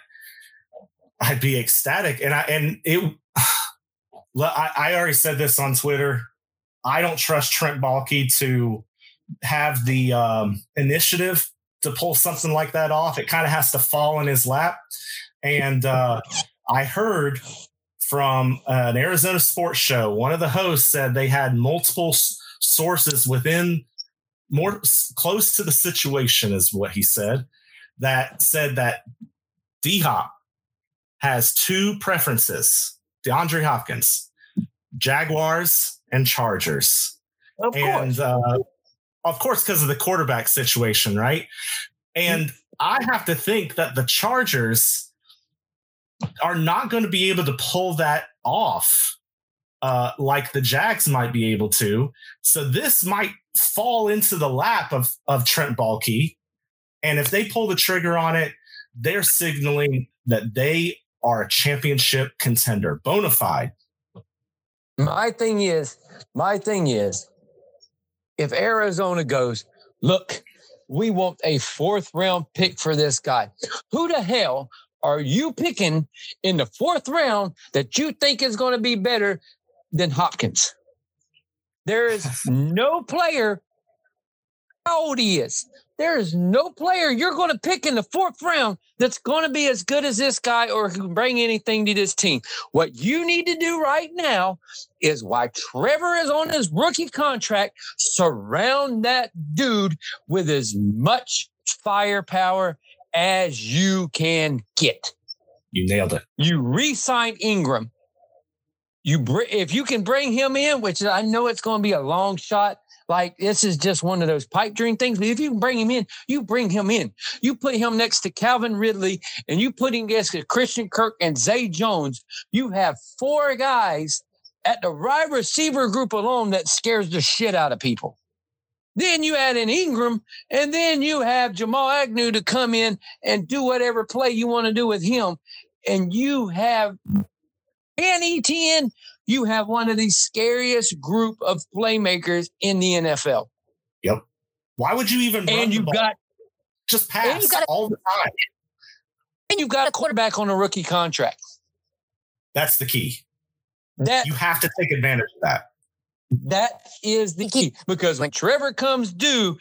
I'd be ecstatic, and I and it. <sighs> I, I already said this on Twitter. I don't trust Trent Baalke to have the um, initiative to pull something like that off. It kind of has to fall in his lap. And uh, I heard from an Arizona sports show, one of the hosts said they had multiple s- sources within more s- close to the situation, is what he said, that said that D Hop has two preferences DeAndre Hopkins, Jaguars and Chargers. Of and uh, of course, because of the quarterback situation, right? And I have to think that the Chargers are not going to be able to pull that off uh, like the Jags might be able to. So this might fall into the lap of, of Trent Baalke. And if they pull the trigger on it, they're signaling that they are a championship contender, bona fide. My thing is, my thing is, if Arizona goes, look, we want a fourth round pick for this guy. Who the hell are you picking in the fourth round that you think is going to be better than Hopkins? There is <laughs> no player how old he is. There is no player you're going to pick in the fourth round that's going to be as good as this guy or who can bring anything to this team. What you need to do right now is why Trevor is on his rookie contract, surround that dude with as much firepower as you can get. You nailed it. You re-sign Engram. You br- if you can bring him in, which I know it's going to be a long shot. Like this is just one of those pipe dream things. But if you bring him in, you bring him in. You put him next to Calvin Ridley, and you put him next to Christian Kirk and Zay Jones. You have four guys at the wide receiver group alone that scares the shit out of people. Then you add in Engram, and then you have Jamal Agnew to come in and do whatever play you want to do with him. And you have and ETN, you have one of the scariest group of playmakers in the NFL. Yep. Why would you even and you got just pass got all the time? And you've got a quarterback on a rookie contract. That's the key. That you have to take advantage of that. That is the key because when Trevor comes due,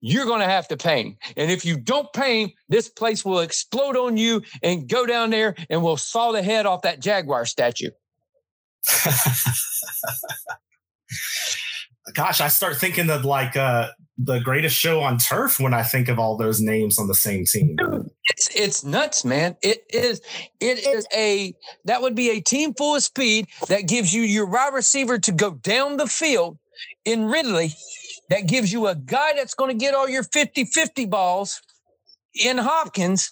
you're going to have to pay him. And if you don't pay him, this place will explode on you and go down there and we'll saw the head off that Jaguar statue. <laughs> Gosh, I start thinking of like uh, the greatest show on turf when I think of all those names on the same team. It's it's nuts, man. It is it is a that would be a team full of speed that gives you your wide receiver to go down the field in Ridley that gives you a guy that's going to get all your 50-50 balls in Hopkins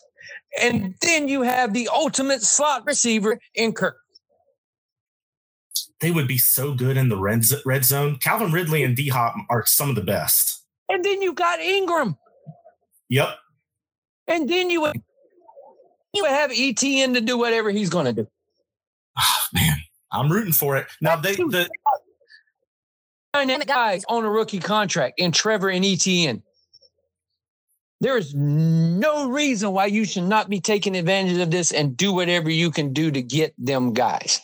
And then you have the ultimate slot receiver in Kirk. They would be so good in the red, red zone. Calvin Ridley and D Hop are some of the best. And then you got Engram. Yep. And then you would, you would have ETN to do whatever he's going to do. Oh, man, I'm rooting for it. Now, they, the dynamic guys on a rookie contract in Trevor and ETN. There is no reason why you should not be taking advantage of this and do whatever you can do to get them guys.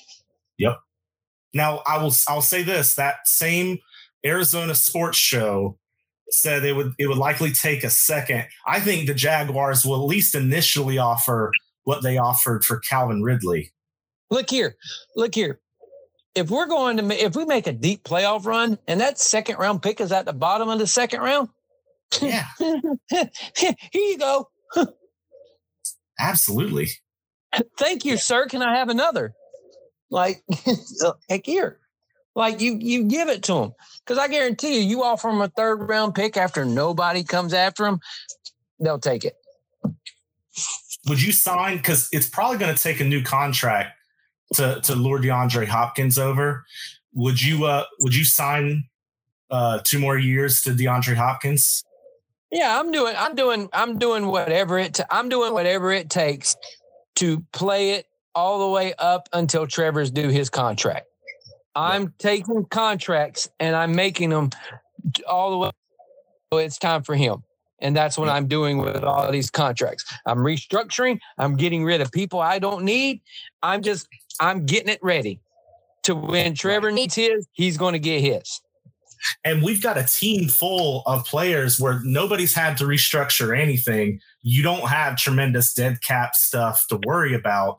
Yep. Now I will I'll say this that same Arizona sports show said it would it would likely take a second. I think the Jaguars will at least initially offer what they offered for Calvin Ridley. Look here. Look here. If we're going to if we make a deep playoff run and that second round pick is at the bottom of the second round, yeah. <laughs> Here you go. <laughs> Absolutely. Thank you, sir. Can I have another? Like, <laughs> heck here. Like you, you give it to them because I guarantee you, you offer them a third round pick after nobody comes after them, they'll take it. Would you sign? Because it's probably going to take a new contract to to lure DeAndre Hopkins over. Would you? uh Would you sign uh two more years to DeAndre Hopkins? Yeah, I'm doing. I'm doing. I'm doing whatever it. i I'm doing whatever it takes to play it all the way up until Trevor's due his contract. I'm taking contracts and I'm making them all the way. So it's time for him. And that's what I'm doing with all these contracts. I'm restructuring. I'm getting rid of people I don't need. I'm just, I'm getting it ready to when Trevor needs his, he's going to get his. And we've got a team full of players where nobody's had to restructure anything. You don't have tremendous dead cap stuff to worry about.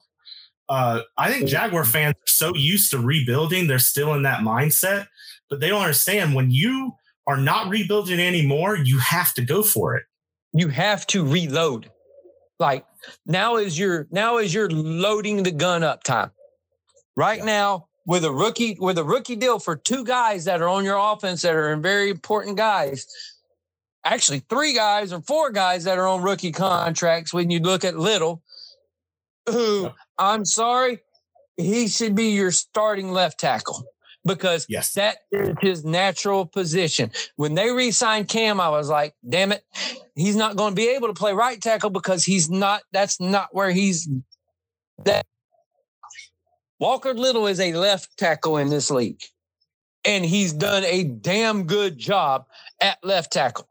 Uh, I think Jaguar fans are so used to rebuilding, they're still in that mindset, but they don't understand when you are not rebuilding anymore, you have to go for it. You have to reload. Like now is your now is your loading the gun up time. Right yeah. now, with a rookie with a rookie deal for two guys that are on your offense that are very important guys. Actually, three guys or four guys that are on rookie contracts. When you look at Little, who I'm sorry, he should be your starting left tackle because yes. that is his natural position. When they re-signed Cam, I was like, damn it, he's not going to be able to play right tackle because he's not. That's not where he's. That Walker Little is a left tackle in this league, and he's done a damn good job at left tackle.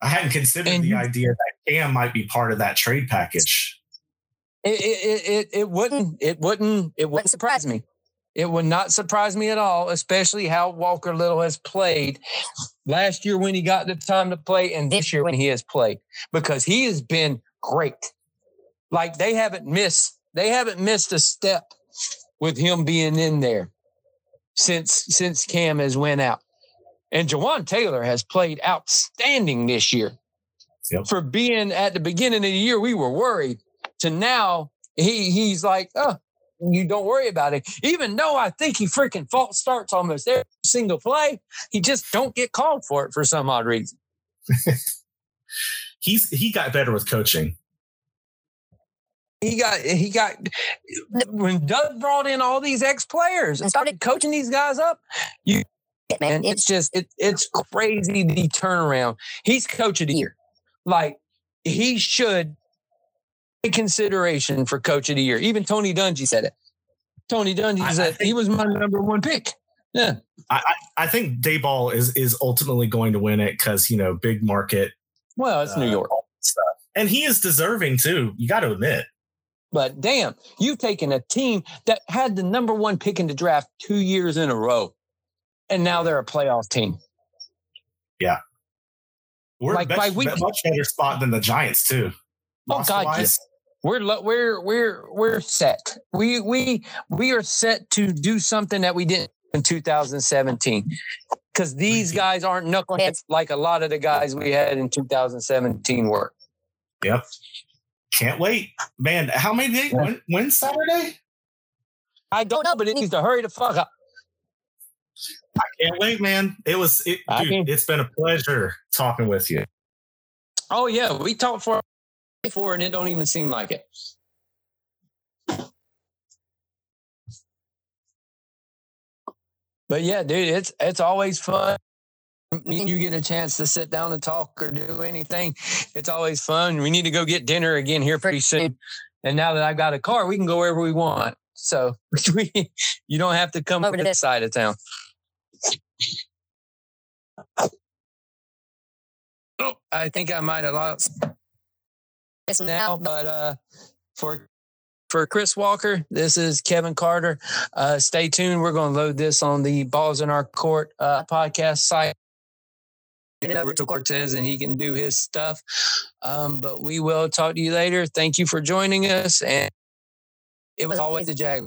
I hadn't considered and the idea that Cam might be part of that trade package. It, it, it, it wouldn't it wouldn't it wouldn't surprise me. It would not surprise me at all, especially how Walker Little has played last year when he got the time to play and this year when he has played because he has been great. Like they haven't missed they haven't missed a step with him being in there since since Cam has went out. And Jawaan Taylor has played outstanding this year. Yep. For being at the beginning of the year, we were worried. To now, he he's like, oh, you don't worry about it. Even though I think he freaking false starts almost every single play, he just don't get called for it for some odd reason. <laughs> He's he got better with coaching he got he got when Doug brought in all these ex players and started coaching these guys up. You man, it's just it, it's crazy the turnaround. He's coach of the year. Like he should take consideration for coach of the year. Even Tony Dungy said it. Tony Dungy I, said I think, he was my number one pick. Yeah. I, I think Daboll is is ultimately going to win it because you know big market. Well, it's uh, New York. And he is deserving too. You got to admit. But damn, you've taken a team that had the number one pick in the draft two years in a row, and now they're a playoff team. Yeah, we're like best, we, much better spot than the Giants too. Oh God, we're we're we're we're set. We we we are set to do something that we didn't in 2017 because these guys aren't knuckleheads like a lot of the guys we had in 2017 were. Yep. Can't wait, man. How many days? When, when Saturday? I don't know, but it needs to hurry the fuck up. I can't wait, man. It was, it, dude. Can, it's been a pleasure talking with you. Oh yeah, we talked for for and it don't even seem like it. But yeah, dude, it's it's always fun. You get a chance to sit down and talk or do anything. It's always fun. We need to go get dinner again here pretty soon. And now that I've got a car, we can go wherever we want. So <laughs> we, you don't have to come over to this side of town. Oh, I think I might have lost now, but uh, for for Chris Walker, this is Kevin Carter. Uh, stay tuned. We're going to load this on the Balls in Our Court uh, podcast site. Get over to Cortez and he can do his stuff. Um, but we will talk to you later. Thank you for joining us. And it was always a Jag.